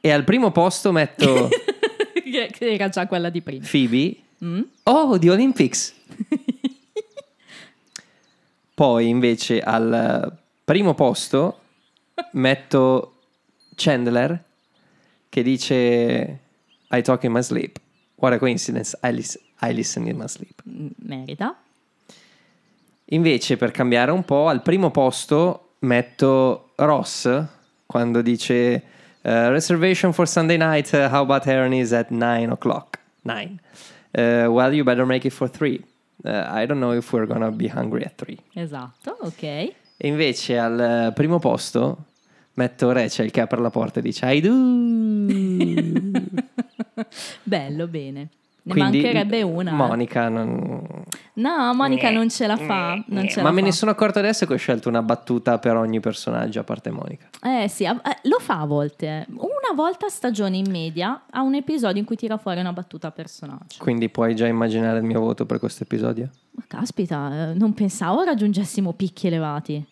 Speaker 1: E al primo posto metto
Speaker 3: che era già quella di prima.
Speaker 1: Phoebe.
Speaker 3: Mm?
Speaker 1: Oh, di Olympics. Poi invece al primo posto metto Chandler che dice I talk in my sleep. What a coincidence, I, lis- I listen in my sleep.
Speaker 3: Merita.
Speaker 1: Invece per cambiare un po' al primo posto metto Ross quando dice uh, reservation for Sunday night, uh, how about Aaron is at 9 o'clock? 9. Uh, well, you better make it for 3. Uh, I don't know if we're gonna be hungry at 3.
Speaker 3: Esatto, ok.
Speaker 1: E invece al eh, primo posto metto Rachel che apre la porta e dice I do.
Speaker 3: Bello, bene. Ne
Speaker 1: Quindi,
Speaker 3: mancherebbe una. eh.
Speaker 1: Monica non...
Speaker 3: No, Monica non ce la fa. Non ce
Speaker 1: Ma
Speaker 3: la
Speaker 1: me
Speaker 3: fa.
Speaker 1: ne sono accorto adesso che ho scelto una battuta per ogni personaggio a parte Monica.
Speaker 3: Eh sì, eh, lo fa a volte. Una volta a stagione in media ha un episodio in cui tira fuori una battuta a personaggio.
Speaker 1: Quindi puoi già immaginare il mio voto per questo episodio?
Speaker 3: Ma caspita, eh, non pensavo raggiungessimo picchi elevati.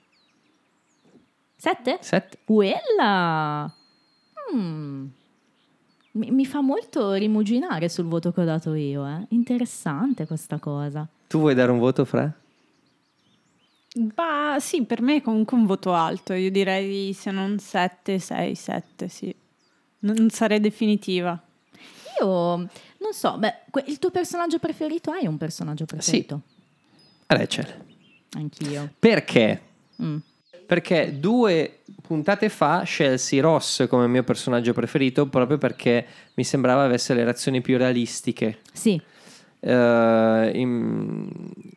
Speaker 3: Sette?
Speaker 1: 7.
Speaker 3: Quella! Mm. Mi, mi fa molto rimuginare sul voto che ho dato io. Eh. Interessante questa cosa.
Speaker 1: Tu vuoi dare un voto, Fra?
Speaker 2: Ma sì, per me è comunque un voto alto. Io direi se non 7, 6, 7, sì. Non sarei definitiva.
Speaker 3: Io non so, beh, il tuo personaggio preferito? Hai un personaggio preferito?
Speaker 1: Rachel.
Speaker 3: Anch'io.
Speaker 1: Perché?
Speaker 3: Mm.
Speaker 1: Perché due puntate fa scelsi Ross come mio personaggio preferito proprio perché mi sembrava avesse le reazioni più realistiche.
Speaker 3: Sì,
Speaker 1: Eh, in-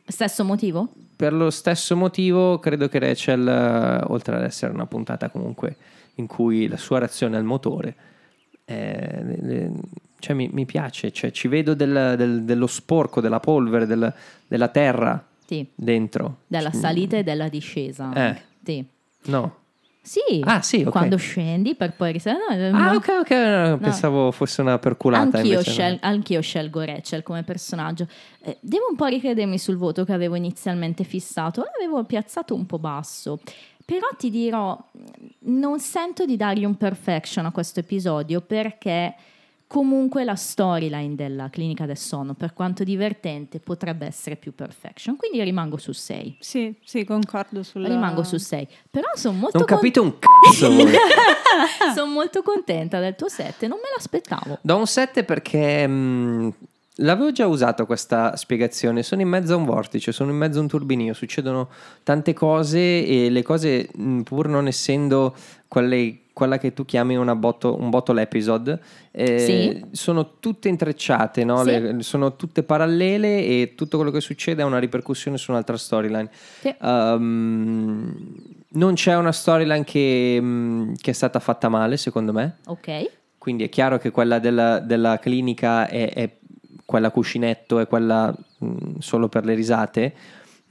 Speaker 3: stesso motivo?
Speaker 1: per lo stesso motivo credo che Rachel, eh, oltre ad essere una puntata comunque in cui la sua reazione al motore, eh, le- cioè mi, mi piace, cioè ci vedo del- del- dello sporco, della polvere, del- della terra
Speaker 3: Sì,
Speaker 1: dentro.
Speaker 3: della salita e della discesa.
Speaker 1: Eh.
Speaker 3: Sì.
Speaker 1: No.
Speaker 3: Sì,
Speaker 1: Ah, sì, ok.
Speaker 3: quando scendi per poi risalire.
Speaker 1: Ah, ok, ok, no, pensavo fosse una perculata.
Speaker 3: Anch'io,
Speaker 1: no.
Speaker 3: scel- anch'io scelgo Rachel come personaggio. Eh, devo un po' ricredermi sul voto che avevo inizialmente fissato. L'avevo piazzato un po' basso. Però ti dirò, non sento di dargli un perfection a questo episodio perché comunque la storyline della clinica del sonno, per quanto divertente, potrebbe essere più perfection. Quindi rimango su 6.
Speaker 2: Sì, sì, concordo sulla...
Speaker 3: Rimango su 6. Però sono molto
Speaker 1: Non
Speaker 3: con-
Speaker 1: capite un cazzo
Speaker 3: sono molto contenta del tuo 7, non me l'aspettavo.
Speaker 1: Do un 7 perché mh, l'avevo già usato questa spiegazione. Sono in mezzo a un vortice, sono in mezzo a un turbinio, succedono tante cose e le cose, mh, pur non essendo quelle- quella che tu chiami botto- un bottle episode, eh,
Speaker 3: Sì.
Speaker 1: sono tutte intrecciate, no?
Speaker 3: Sì.
Speaker 1: Le- sono tutte parallele e tutto quello che succede ha una ripercussione su un'altra storyline.
Speaker 3: Sì.
Speaker 1: Um, non c'è una storyline che, mh, che è stata fatta male, secondo me.
Speaker 3: Ok.
Speaker 1: Quindi è chiaro che quella della, della clinica è, è quella cuscinetto, è quella mh, solo per le risate.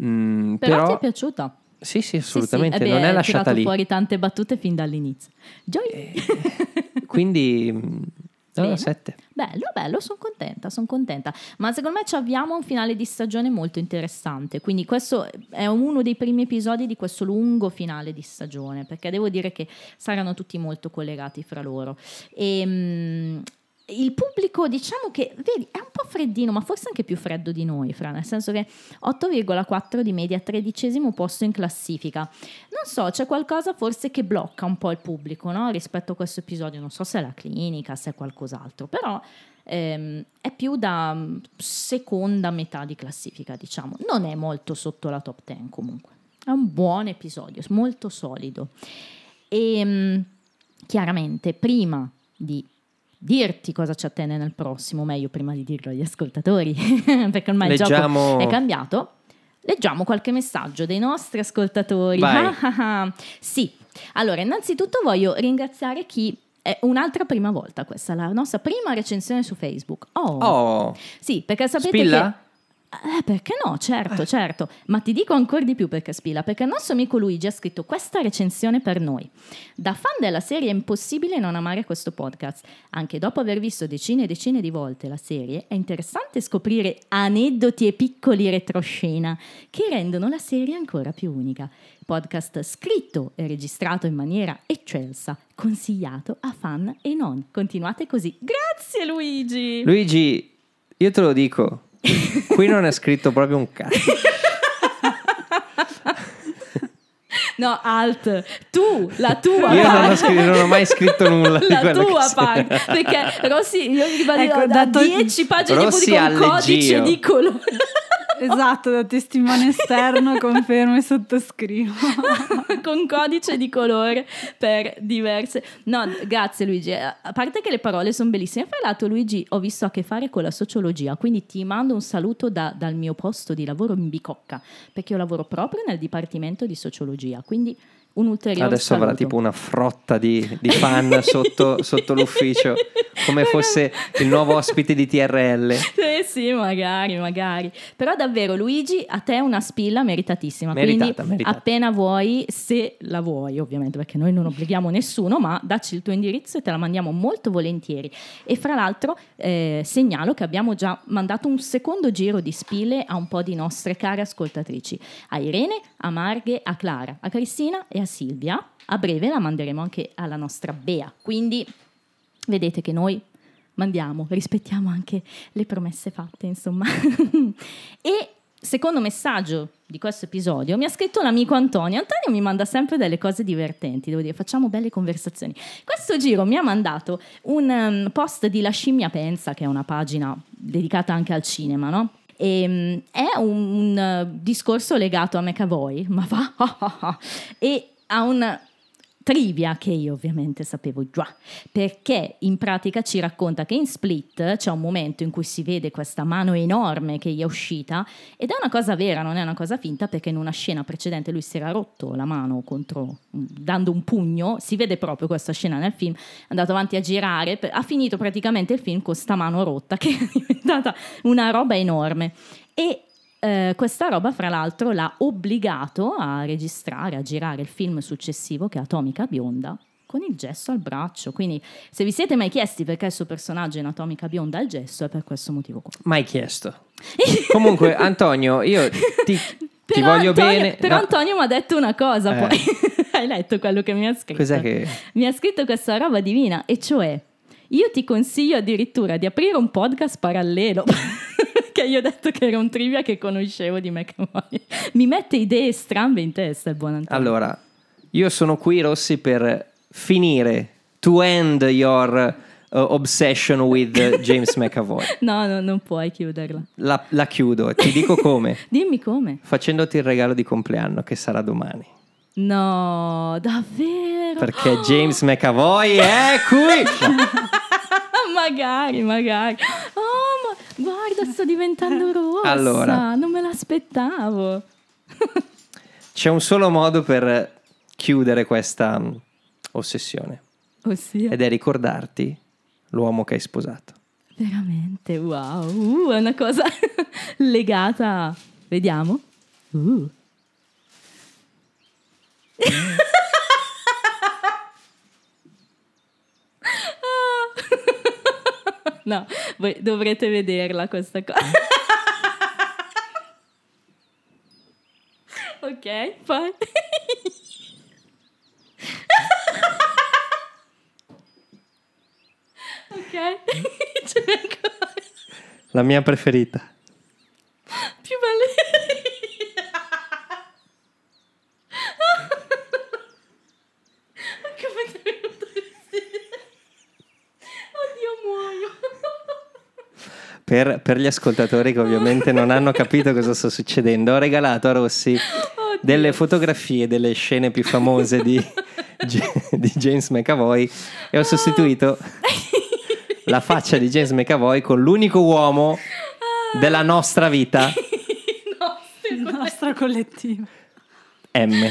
Speaker 1: Mm,
Speaker 3: Però,
Speaker 1: però
Speaker 3: ti è piaciuta?
Speaker 1: sì, sì,
Speaker 3: Sì,
Speaker 1: assolutamente,
Speaker 3: sì. Eh beh,
Speaker 1: non è lasciata
Speaker 3: tirato
Speaker 1: lì.
Speaker 3: fuori tante battute fin dall'inizio. Joy.
Speaker 1: Quindi mh, no,
Speaker 3: Bene.
Speaker 1: 7.
Speaker 3: Bello, bello, sono contenta, sono contenta. Ma secondo me ci abbiamo un finale di stagione molto interessante. Quindi questo è uno dei primi episodi di questo lungo finale di stagione, perché devo dire che saranno tutti molto collegati fra loro. E, mm, il pubblico, diciamo che, vedi, è un po' freddino, ma forse anche più freddo di noi, Fra, nel senso che 8,4 di media, tredicesimo posto in classifica. Non so, c'è qualcosa forse che blocca un po' il pubblico no? rispetto a questo episodio. Non so se è la clinica, se è qualcos'altro, però ehm, è più da mm, seconda metà di classifica, diciamo. Non è molto sotto la top 10 comunque. È un buon episodio, molto solido. E, mm, chiaramente prima di dirti cosa ci attende nel prossimo, meglio prima di dirlo agli ascoltatori, perché ormai il
Speaker 1: Leggiamo-
Speaker 3: gioco è cambiato. Leggiamo qualche messaggio dei nostri ascoltatori. Sì, allora innanzitutto voglio ringraziare chi è un'altra prima volta questa, la nostra prima recensione su Facebook. Oh,
Speaker 1: Oh,
Speaker 3: sì, perché sapete
Speaker 1: Spilla?
Speaker 3: che... Eh, perché no? Certo, certo. Ma ti dico ancora di più perché spilla, perché il nostro amico Luigi ha scritto questa recensione per noi. Da fan della serie è impossibile non amare questo podcast. Anche dopo aver visto decine e decine di volte la serie, è interessante scoprire aneddoti e piccoli retroscena che rendono la serie ancora più unica. Podcast scritto e registrato in maniera eccelsa, consigliato a fan e non. Continuate così. Grazie Luigi!
Speaker 1: Luigi, io te lo dico, qui non è scritto proprio un cazzo.
Speaker 3: No, alt, tu, la tua
Speaker 1: Io non ho,
Speaker 3: parte.
Speaker 1: scritto- non ho mai scritto nulla di
Speaker 3: la
Speaker 1: quello
Speaker 3: tua
Speaker 1: che
Speaker 3: parte. Perché Rossi io gli ribadirò
Speaker 2: Ecco,
Speaker 3: da
Speaker 2: dato-
Speaker 3: 10 pagine
Speaker 1: Rossi
Speaker 3: tipo di codice di colore
Speaker 2: Esatto, da testimone esterno confermo e sottoscrivo.
Speaker 3: con codice di colore per diverse no grazie Luigi a parte che le parole sono bellissime fra l'altro Luigi ho visto a che fare con la sociologia quindi ti mando un saluto da- dal mio posto di lavoro in Bicocca perché io lavoro proprio nel dipartimento di sociologia quindi un ulteriore
Speaker 1: Adesso avrà
Speaker 3: saluto.
Speaker 1: tipo una frotta di, di fan sotto, sotto l'ufficio, come fosse il nuovo ospite di TRL.
Speaker 3: Sì, sì, magari, magari. Però davvero, Luigi, a te una spilla meritatissima.
Speaker 1: Meritata,
Speaker 3: quindi
Speaker 1: meritata.
Speaker 3: appena vuoi, se la vuoi, ovviamente, perché noi non obblighiamo nessuno, ma dacci il tuo indirizzo e te la mandiamo molto volentieri. E fra l'altro eh, segnalo che abbiamo già mandato un secondo giro di spille a un po' di nostre care ascoltatrici, a Irene, a Marghe, a Clara, a Cristina e a Silvia. A breve la manderemo anche alla nostra Bea. Quindi vedete che noi mandiamo, rispettiamo anche le promesse fatte, insomma. e secondo messaggio di questo episodio mi ha scritto l'amico Antonio. Antonio mi manda sempre delle cose divertenti, devo dire, facciamo belle conversazioni. Questo giro mi ha mandato un um, post di La Scimmia Pensa, che è una pagina dedicata anche al cinema, no? E, um, è un, un, uh, discorso legato a McAvoy, ma va, e a un trivia che io ovviamente sapevo già, perché in pratica ci racconta che in Split c'è un momento in cui si vede questa mano enorme che gli è uscita ed è una cosa vera, non è una cosa finta, perché in una scena precedente lui si era rotto la mano contro, dando un pugno, si vede proprio questa scena nel film, è andato avanti a girare, ha finito praticamente il film con sta mano rotta che è diventata una roba enorme. E eh, questa roba, fra l'altro, l'ha obbligato a registrare, a girare il film successivo che è Atomica Bionda con il gesso al braccio. Quindi, se vi siete mai chiesti perché il suo personaggio in Atomica Bionda ha il gesso, è per questo motivo qua.
Speaker 1: Mai chiesto. Comunque, Antonio, io ti, ti voglio
Speaker 3: Antonio,
Speaker 1: bene.
Speaker 3: Però
Speaker 1: no,
Speaker 3: Antonio mi ha detto una cosa,
Speaker 1: Eh.
Speaker 3: poi. Hai letto quello che mi ha scritto?
Speaker 1: Cos'è che-
Speaker 3: Mi ha scritto questa roba divina, e cioè, io ti consiglio addirittura di aprire un podcast parallelo. Che io ho detto che era un trivia che conoscevo di McAvoy. Mi mette idee strambe in testa il buon Antonio.
Speaker 1: Allora, io sono qui, Rossi, per finire, to end your uh, obsession with uh, James McAvoy.
Speaker 3: No, no, non puoi chiuderla.
Speaker 1: La, la chiudo ti dico come.
Speaker 3: Dimmi come.
Speaker 1: Facendoti il regalo di compleanno che sarà domani.
Speaker 3: No, davvero?
Speaker 1: Perché James McAvoy è qui.
Speaker 3: Magari, magari. Oh, ma guarda, sto diventando rossa.
Speaker 1: Allora.
Speaker 3: Non me l'aspettavo.
Speaker 1: C'è un solo modo per chiudere questa mm, ossessione
Speaker 3: Ossia,
Speaker 1: ed è ricordarti l'uomo che hai sposato.
Speaker 3: veramente, wow. Uh, è una cosa legata. Vediamo. Uh. No, voi dovrete vederla questa cosa. ok, poi. ok, ce ancora.
Speaker 1: La mia preferita.
Speaker 3: Più belle. Come ti è venuto così? Oddio, muoio.
Speaker 1: Per, per gli ascoltatori che ovviamente non hanno capito cosa sta succedendo, ho regalato a Rossi delle fotografie delle scene più famose di, di James McAvoy e ho sostituito la faccia di James McAvoy con l'unico uomo della nostra vita,
Speaker 2: Il nostro collettivo.
Speaker 1: M.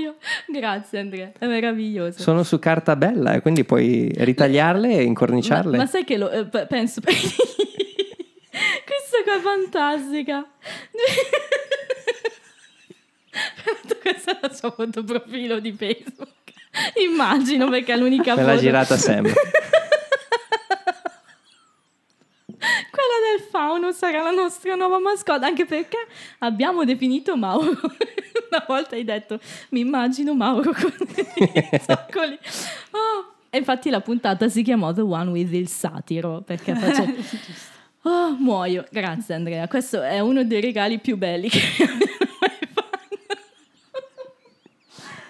Speaker 3: Muoio. Grazie Andrea, è meraviglioso.
Speaker 1: Sono su carta bella e quindi puoi ritagliarle e incorniciarle.
Speaker 3: Ma, ma sai che lo, eh, penso... Questa qua è fantastica. Questa è la sua fotoprofilo di Facebook. Immagino perché è l'unica
Speaker 1: Me
Speaker 3: foto.
Speaker 1: l'ha girata sempre.
Speaker 3: Quella del fauno sarà la nostra nuova mascotte, anche perché abbiamo definito Mauro. Una volta hai detto, mi immagino Mauro con i zoccoli. Oh, E infatti la puntata si chiamò The One with il satiro, perché face... Oh, muoio. Grazie Andrea, questo è uno dei regali più belli che mi mai fatto.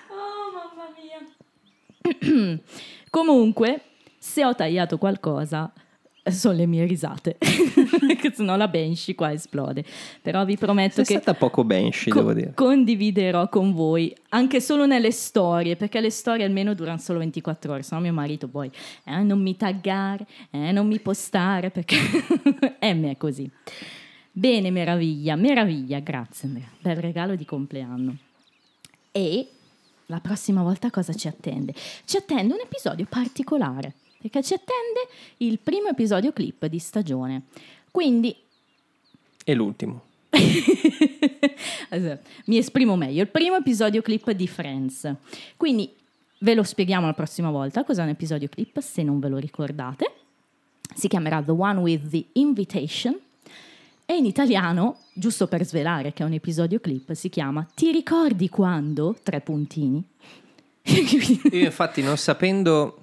Speaker 3: Oh, mamma mia. Comunque, se ho tagliato qualcosa, sono le mie risate, perché sennò la Banshee qua esplode. Però vi prometto
Speaker 1: Sei
Speaker 3: che
Speaker 1: stata poco Banshee,
Speaker 3: co-
Speaker 1: devo dire.
Speaker 3: condividerò con voi anche solo nelle storie, perché le storie almeno durano solo 24 ore, sennò mio marito poi eh, non mi taggare, eh, non mi postare, perché M è così. Bene, meraviglia, meraviglia, grazie bel regalo di compleanno. E la prossima volta cosa ci attende? Ci attende un episodio particolare, perché ci attende il primo episodio clip di stagione. Quindi
Speaker 1: E l'ultimo.
Speaker 3: Mi esprimo meglio. Il primo episodio clip di Friends. Quindi ve lo spieghiamo la prossima volta cos'è un episodio clip, se non ve lo ricordate. Si chiamerà The One with the Invitation. E in italiano, giusto per svelare che è un episodio clip, si chiama Ti ricordi quando? Tre puntini.
Speaker 1: Io infatti non sapendo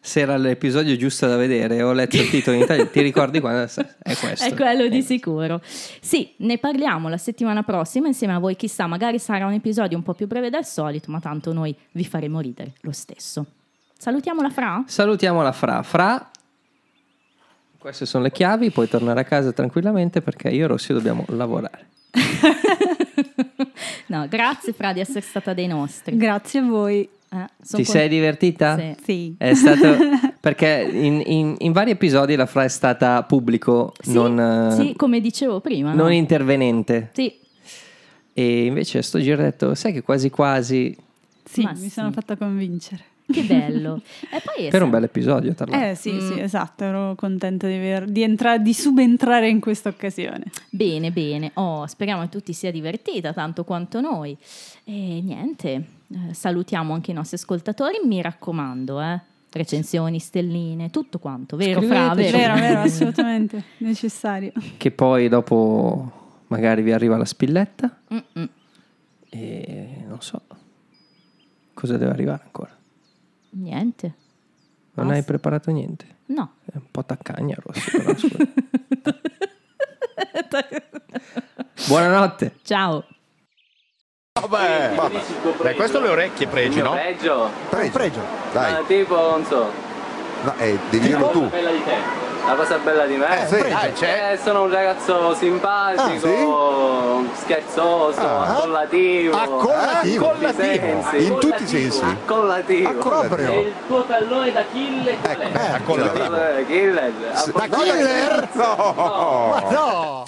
Speaker 1: se era l'episodio giusto da vedere, ho letto il titolo in italiano, ti ricordi quando è questo?
Speaker 3: È quello di
Speaker 1: Eh,
Speaker 3: sicuro. Sì, ne parliamo la settimana prossima insieme a voi. Chissà, magari sarà un episodio un po' più breve del solito, ma tanto noi vi faremo ridere lo stesso. Salutiamo la Fra.
Speaker 1: Salutiamo la Fra. Fra, queste sono le chiavi, puoi tornare a casa tranquillamente perché io e Rossi dobbiamo lavorare.
Speaker 3: No, grazie Fra di essere stata dei nostri.
Speaker 2: Grazie a voi.
Speaker 3: Eh,
Speaker 1: Ti
Speaker 3: con-
Speaker 1: sei divertita?
Speaker 3: Sì.
Speaker 2: Sì.
Speaker 1: È stato perché in, in- in vari episodi la Fra è stata pubblico,
Speaker 3: Sì,
Speaker 1: non, eh,
Speaker 3: sì, come dicevo prima. no?
Speaker 1: non intervenente.
Speaker 3: Sì,
Speaker 1: E invece sto giro ho detto, sai che quasi quasi
Speaker 2: Sì,
Speaker 3: Ma
Speaker 2: mi
Speaker 3: sì.
Speaker 2: sono fatta convincere.
Speaker 3: Che bello. e
Speaker 1: per un bel episodio, tra l'altro.
Speaker 2: Eh sì,
Speaker 3: Mm.
Speaker 2: sì, esatto, ero contenta di, aver- di, entra- di subentrare in questa occasione.
Speaker 3: Bene, bene. Oh, speriamo che tu ti sia divertita tanto quanto noi. E niente, eh, salutiamo anche i nostri ascoltatori. Mi raccomando, eh. Recensioni, stelline, tutto quanto, vero Fra? Vero?
Speaker 2: Vero, vero, assolutamente necessario.
Speaker 1: Che poi dopo magari vi arriva la spilletta
Speaker 3: Mm-mm.
Speaker 1: e non so cosa deve arrivare ancora.
Speaker 3: Niente.
Speaker 1: Non
Speaker 3: Basta.
Speaker 1: hai preparato niente.
Speaker 3: No.
Speaker 1: È un po' taccagna Rossi, però scusa. Buonanotte.
Speaker 3: Ciao.
Speaker 6: Vabbè, Beh, questo le orecchie pregi, no?
Speaker 12: Pregio.
Speaker 6: Pregio. Pregio. Dai,
Speaker 12: Ah, tipo, non so.
Speaker 6: No, eh, devi dirlo tu.
Speaker 12: Bella di te. La cosa bella di me?
Speaker 6: Eh, sì, dai, c'è.
Speaker 12: Eh, sono un ragazzo simpatico, scherzoso,
Speaker 6: Ah.
Speaker 12: accollativo.
Speaker 6: Accollativo.
Speaker 12: in tutti i sensi.
Speaker 6: In tutti i sensi.
Speaker 12: Accollativo.
Speaker 6: Accollativo.
Speaker 12: E il tuo tallone d'Achille qual è?
Speaker 6: Ecco, eh, accollativo.
Speaker 12: Killer.
Speaker 6: Da killer? No! Ma no!